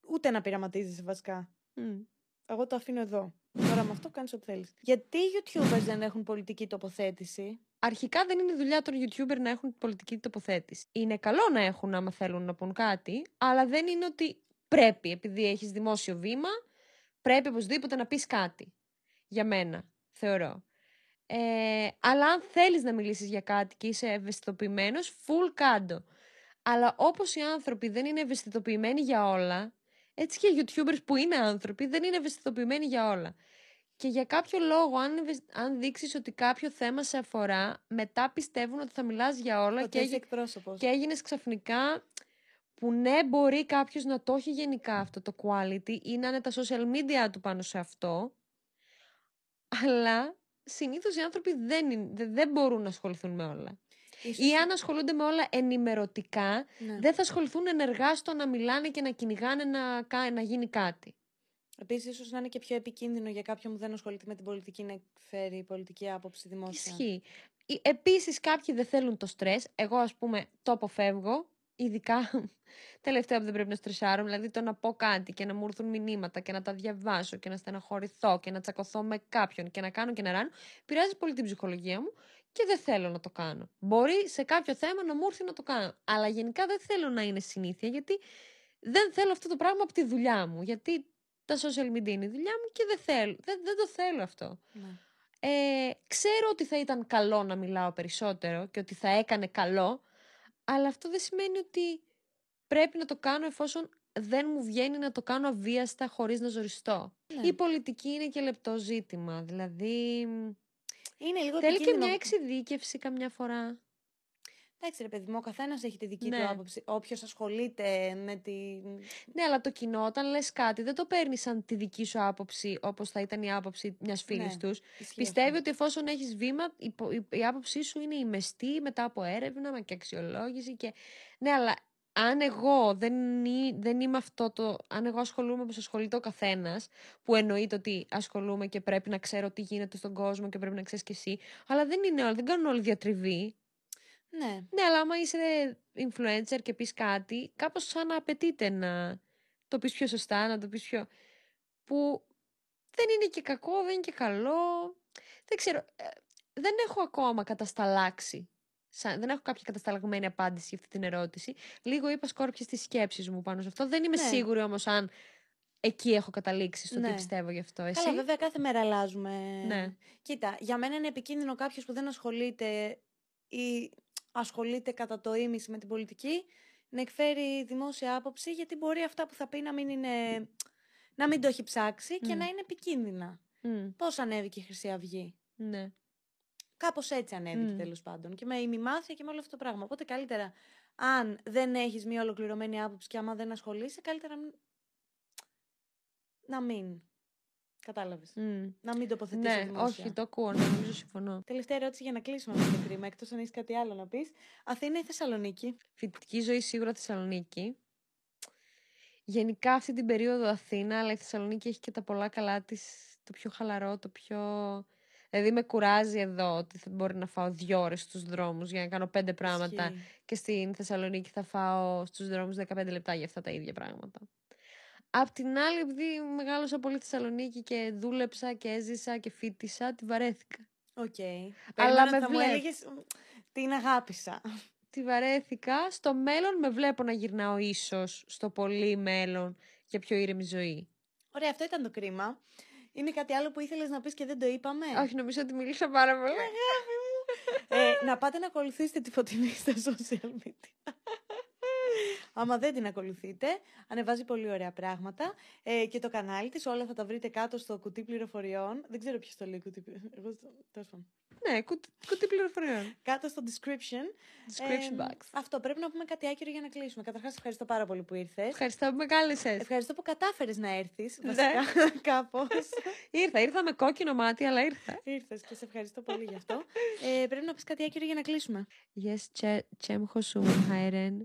Ούτε να πειραματίζεσαι βασικά. Μμ. Εγώ το αφήνω εδώ. Τώρα με αυτό κάνεις ό,τι θέλεις. Γιατί οι YouTubers δεν έχουν πολιτική τοποθέτηση; Αρχικά δεν είναι δουλειά των YouTuber να έχουν πολιτική τοποθέτηση. Είναι καλό να έχουν άμα θέλουν να πούν κάτι, αλλά δεν είναι ότι πρέπει, επειδή έχεις δημόσιο βήμα, πρέπει οπωσδήποτε να πεις κάτι. Για μένα, θεωρώ. Ε, αλλά αν θέλεις να μιλήσεις για κάτι και είσαι ευαισθητοποιημένος, full κάντο. Αλλά όπως οι άνθρωποι δεν είναι ευαισθητοποιημένοι για όλα, έτσι και οι YouTubers που είναι άνθρωποι δεν είναι ευαισθητοποιημένοι για όλα. Και για κάποιο λόγο, αν, ευαισ- αν δείξεις ότι κάποιο θέμα σε αφορά, μετά πιστεύουν ότι θα μιλάς για όλα Ότι και, είσαι έγι- εκπρόσωπος. και έγινες ξαφνικά που ναι μπορεί κάποιος να το έχει γενικά αυτό το quality ή να είναι τα social media του πάνω σε αυτό Αλλά συνήθως οι άνθρωποι δεν, είναι- δεν, δεν μπορούν να ασχοληθούν με όλα. Ίσως- Ή αν ασχολούνται με όλα ενημερωτικά, Ναι. δεν θα ασχοληθούν ενεργά στο να μιλάνε και να κυνηγάνε να, κα- να γίνει κάτι. Επίσης, ίσως να είναι και πιο επικίνδυνο για κάποιον που δεν ασχολείται με την πολιτική να εκφέρει πολιτική άποψη δημόσια. Ισχύει. Επίσης, κάποιοι δεν θέλουν το στρες. Εγώ, ας πούμε, το αποφεύγω. Ειδικά τελευταία που δεν πρέπει να στρεσάρω. Δηλαδή, το να πω κάτι και να μου έρθουν μηνύματα και να τα διαβάσω και να στεναχωρηθώ και να τσακωθώ με κάποιον και να κάνω και να ράνω. Πειράζει πολύ την ψυχολογία μου και δεν θέλω να το κάνω. Μπορεί σε κάποιο θέμα να μου έρθει να το κάνω. Αλλά γενικά δεν θέλω να είναι συνήθεια γιατί δεν θέλω αυτό το πράγμα από τη δουλειά μου. Γιατί τα social media είναι η δουλειά μου και δεν θέλω. Δεν, δεν το θέλω αυτό. Ναι. Ε, ξέρω ότι θα ήταν καλό να μιλάω περισσότερο και ότι θα έκανε καλό, αλλά αυτό δεν σημαίνει ότι πρέπει να το κάνω εφόσον δεν μου βγαίνει να το κάνω αβίαστα χωρίς να ζοριστώ. Ναι. Η πολιτική είναι και λεπτό ζήτημα, δηλαδή Είναι λίγο θέλει και επικίνδυνο. μια εξειδίκευση καμιά φορά. Εντάξει, ρε παιδί μου, ο καθένας έχει τη δική Ναι. του άποψη. Όποιος ασχολείται με την. Ναι, αλλά το κοινό όταν λες κάτι δεν το παίρνεις σαν τη δική σου άποψη όπως θα ήταν η άποψη μιας φίλης Ναι, τους. Ισχύει Πιστεύει αυτό. ότι εφόσον έχεις βήμα, η, πο- η, η άποψή σου είναι η μεστή μετά από έρευνα μα και αξιολόγηση. Και... Ναι, αλλά αν εγώ δεν, εί- δεν είμαι αυτό το. Αν εγώ ασχολούμαι όπως ασχολείται ο καθένας, που εννοείται ότι ασχολούμαι και πρέπει να ξέρω τι γίνεται στον κόσμο και πρέπει να ξέρεις κι εσύ, αλλά δεν είναι όλοι, δεν κάνουν όλοι διατριβή. Ναι. Ναι, αλλά άμα είσαι influencer και πεις κάτι, κάπως σαν να απαιτείται να το πεις πιο σωστά, να το πεις πιο... που δεν είναι και κακό, δεν είναι και καλό. Δεν ξέρω, ε, δεν έχω ακόμα κατασταλάξει. Σαν, δεν έχω κάποια κατασταλαγμένη απάντηση για αυτή την ερώτηση. Λίγο είπα σκόρπια στις σκέψεις μου πάνω σε αυτό. Δεν είμαι Ναι. σίγουρη όμως αν εκεί έχω καταλήξει στο τι Ναι. πιστεύω γι' αυτό. Εσύ; Καλά, βέβαια κάθε μέρα αλλάζουμε. Ναι. Κοίτα, για μένα είναι επικίνδυνο κάποιος που δεν ασχολείται ή ασχολείται κατά το ίμιση με την πολιτική να εκφέρει δημόσια άποψη γιατί μπορεί αυτά που θα πει να μην είναι. να μην το έχει ψάξει και Μμ. να είναι επικίνδυνα. Μμ, Πώς ανέβηκε η Χρυσή Αυγή; ναι. Κάπως έτσι ανέβηκε Μμ. τέλος πάντων. Και με ημιμάθεια και με όλο αυτό το πράγμα. Οπότε καλύτερα, αν δεν έχεις μια ολοκληρωμένη άποψη και άμα δεν ασχολείσαι, καλύτερα μ- να μην. Κατάλαβες. Μμ. Να μην τοποθετήσω Ναι, δημόσια. όχι, το ακούω, ναι, νομίζω συμφωνώ. Τελευταία ερώτηση για να κλείσουμε αυτό το κρίμα, εκτός αν έχεις κάτι άλλο να πεις. Αθήνα ή Θεσσαλονίκη; Φοιτητική ζωή σίγουρα Θεσσαλονίκη. Γενικά αυτή την περίοδο Αθήνα, αλλά η Θεσσαλονίκη έχει και τα πολλά καλά της, το πιο χαλαρό, το πιο... Δηλαδή με κουράζει εδώ ότι θα μπορεί να φάω δύο ώρες στους δρόμους για να κάνω πέντε πράγματα Ισχύει. και στην Θεσσαλονίκη θα φάω στους δρόμους 15 λεπτά για αυτά τα ίδια πράγματα. Απ' την άλλη, επειδή μεγάλωσα πολύ στη Θεσσαλονίκη και δούλεψα και έζησα και φοίτησα, τη βαρέθηκα. Οκ. Αλλά Περίμενα με θα μου βλέπ- έλεγες «Μ, την αγάπησα. Τη βαρέθηκα. Στο μέλλον με βλέπω να γυρνάω ίσως στο πολύ μέλλον για πιο ήρεμη ζωή. Ωραία, αυτό ήταν το ΚΡΙΜΑ. Είναι κάτι άλλο που ήθελες να πεις και δεν το είπαμε; Όχι, νομίζω ότι μίλησα πάρα πολύ. Ε, να πάτε να ακολουθήσετε τη Φωτεινή στα social media. Άμα δεν την ακολουθείτε, ανεβάζει πολύ ωραία πράγματα. Ε, και το κανάλι της, όλα θα τα βρείτε κάτω στο κουτί πληροφοριών. Δεν ξέρω ποιος το λέει κουτί πληροφοριών. Εγώ στο... τέλος πάντων. ναι, κουτί, κουτί πληροφοριών. Κάτω στο description. Description Ε, box. Αυτό πρέπει να πούμε κάτι άκυρο για να κλείσουμε. Καταρχάς, ευχαριστώ πάρα πολύ που ήρθες. Ευχαριστώ που με κάλεσες. Ευχαριστώ που κατάφερες να έρθεις, Ναι. βασικά, κάπως. Ήρθα, ήρθα με κόκκινο μάτι, αλλά ήρθα. Ήρθες και σε ευχαριστώ πολύ γι' αυτό. Ε, πρέπει να πεις κάτι άκυρο για να κλείσουμε. Yes, cze- chem hosum hairen.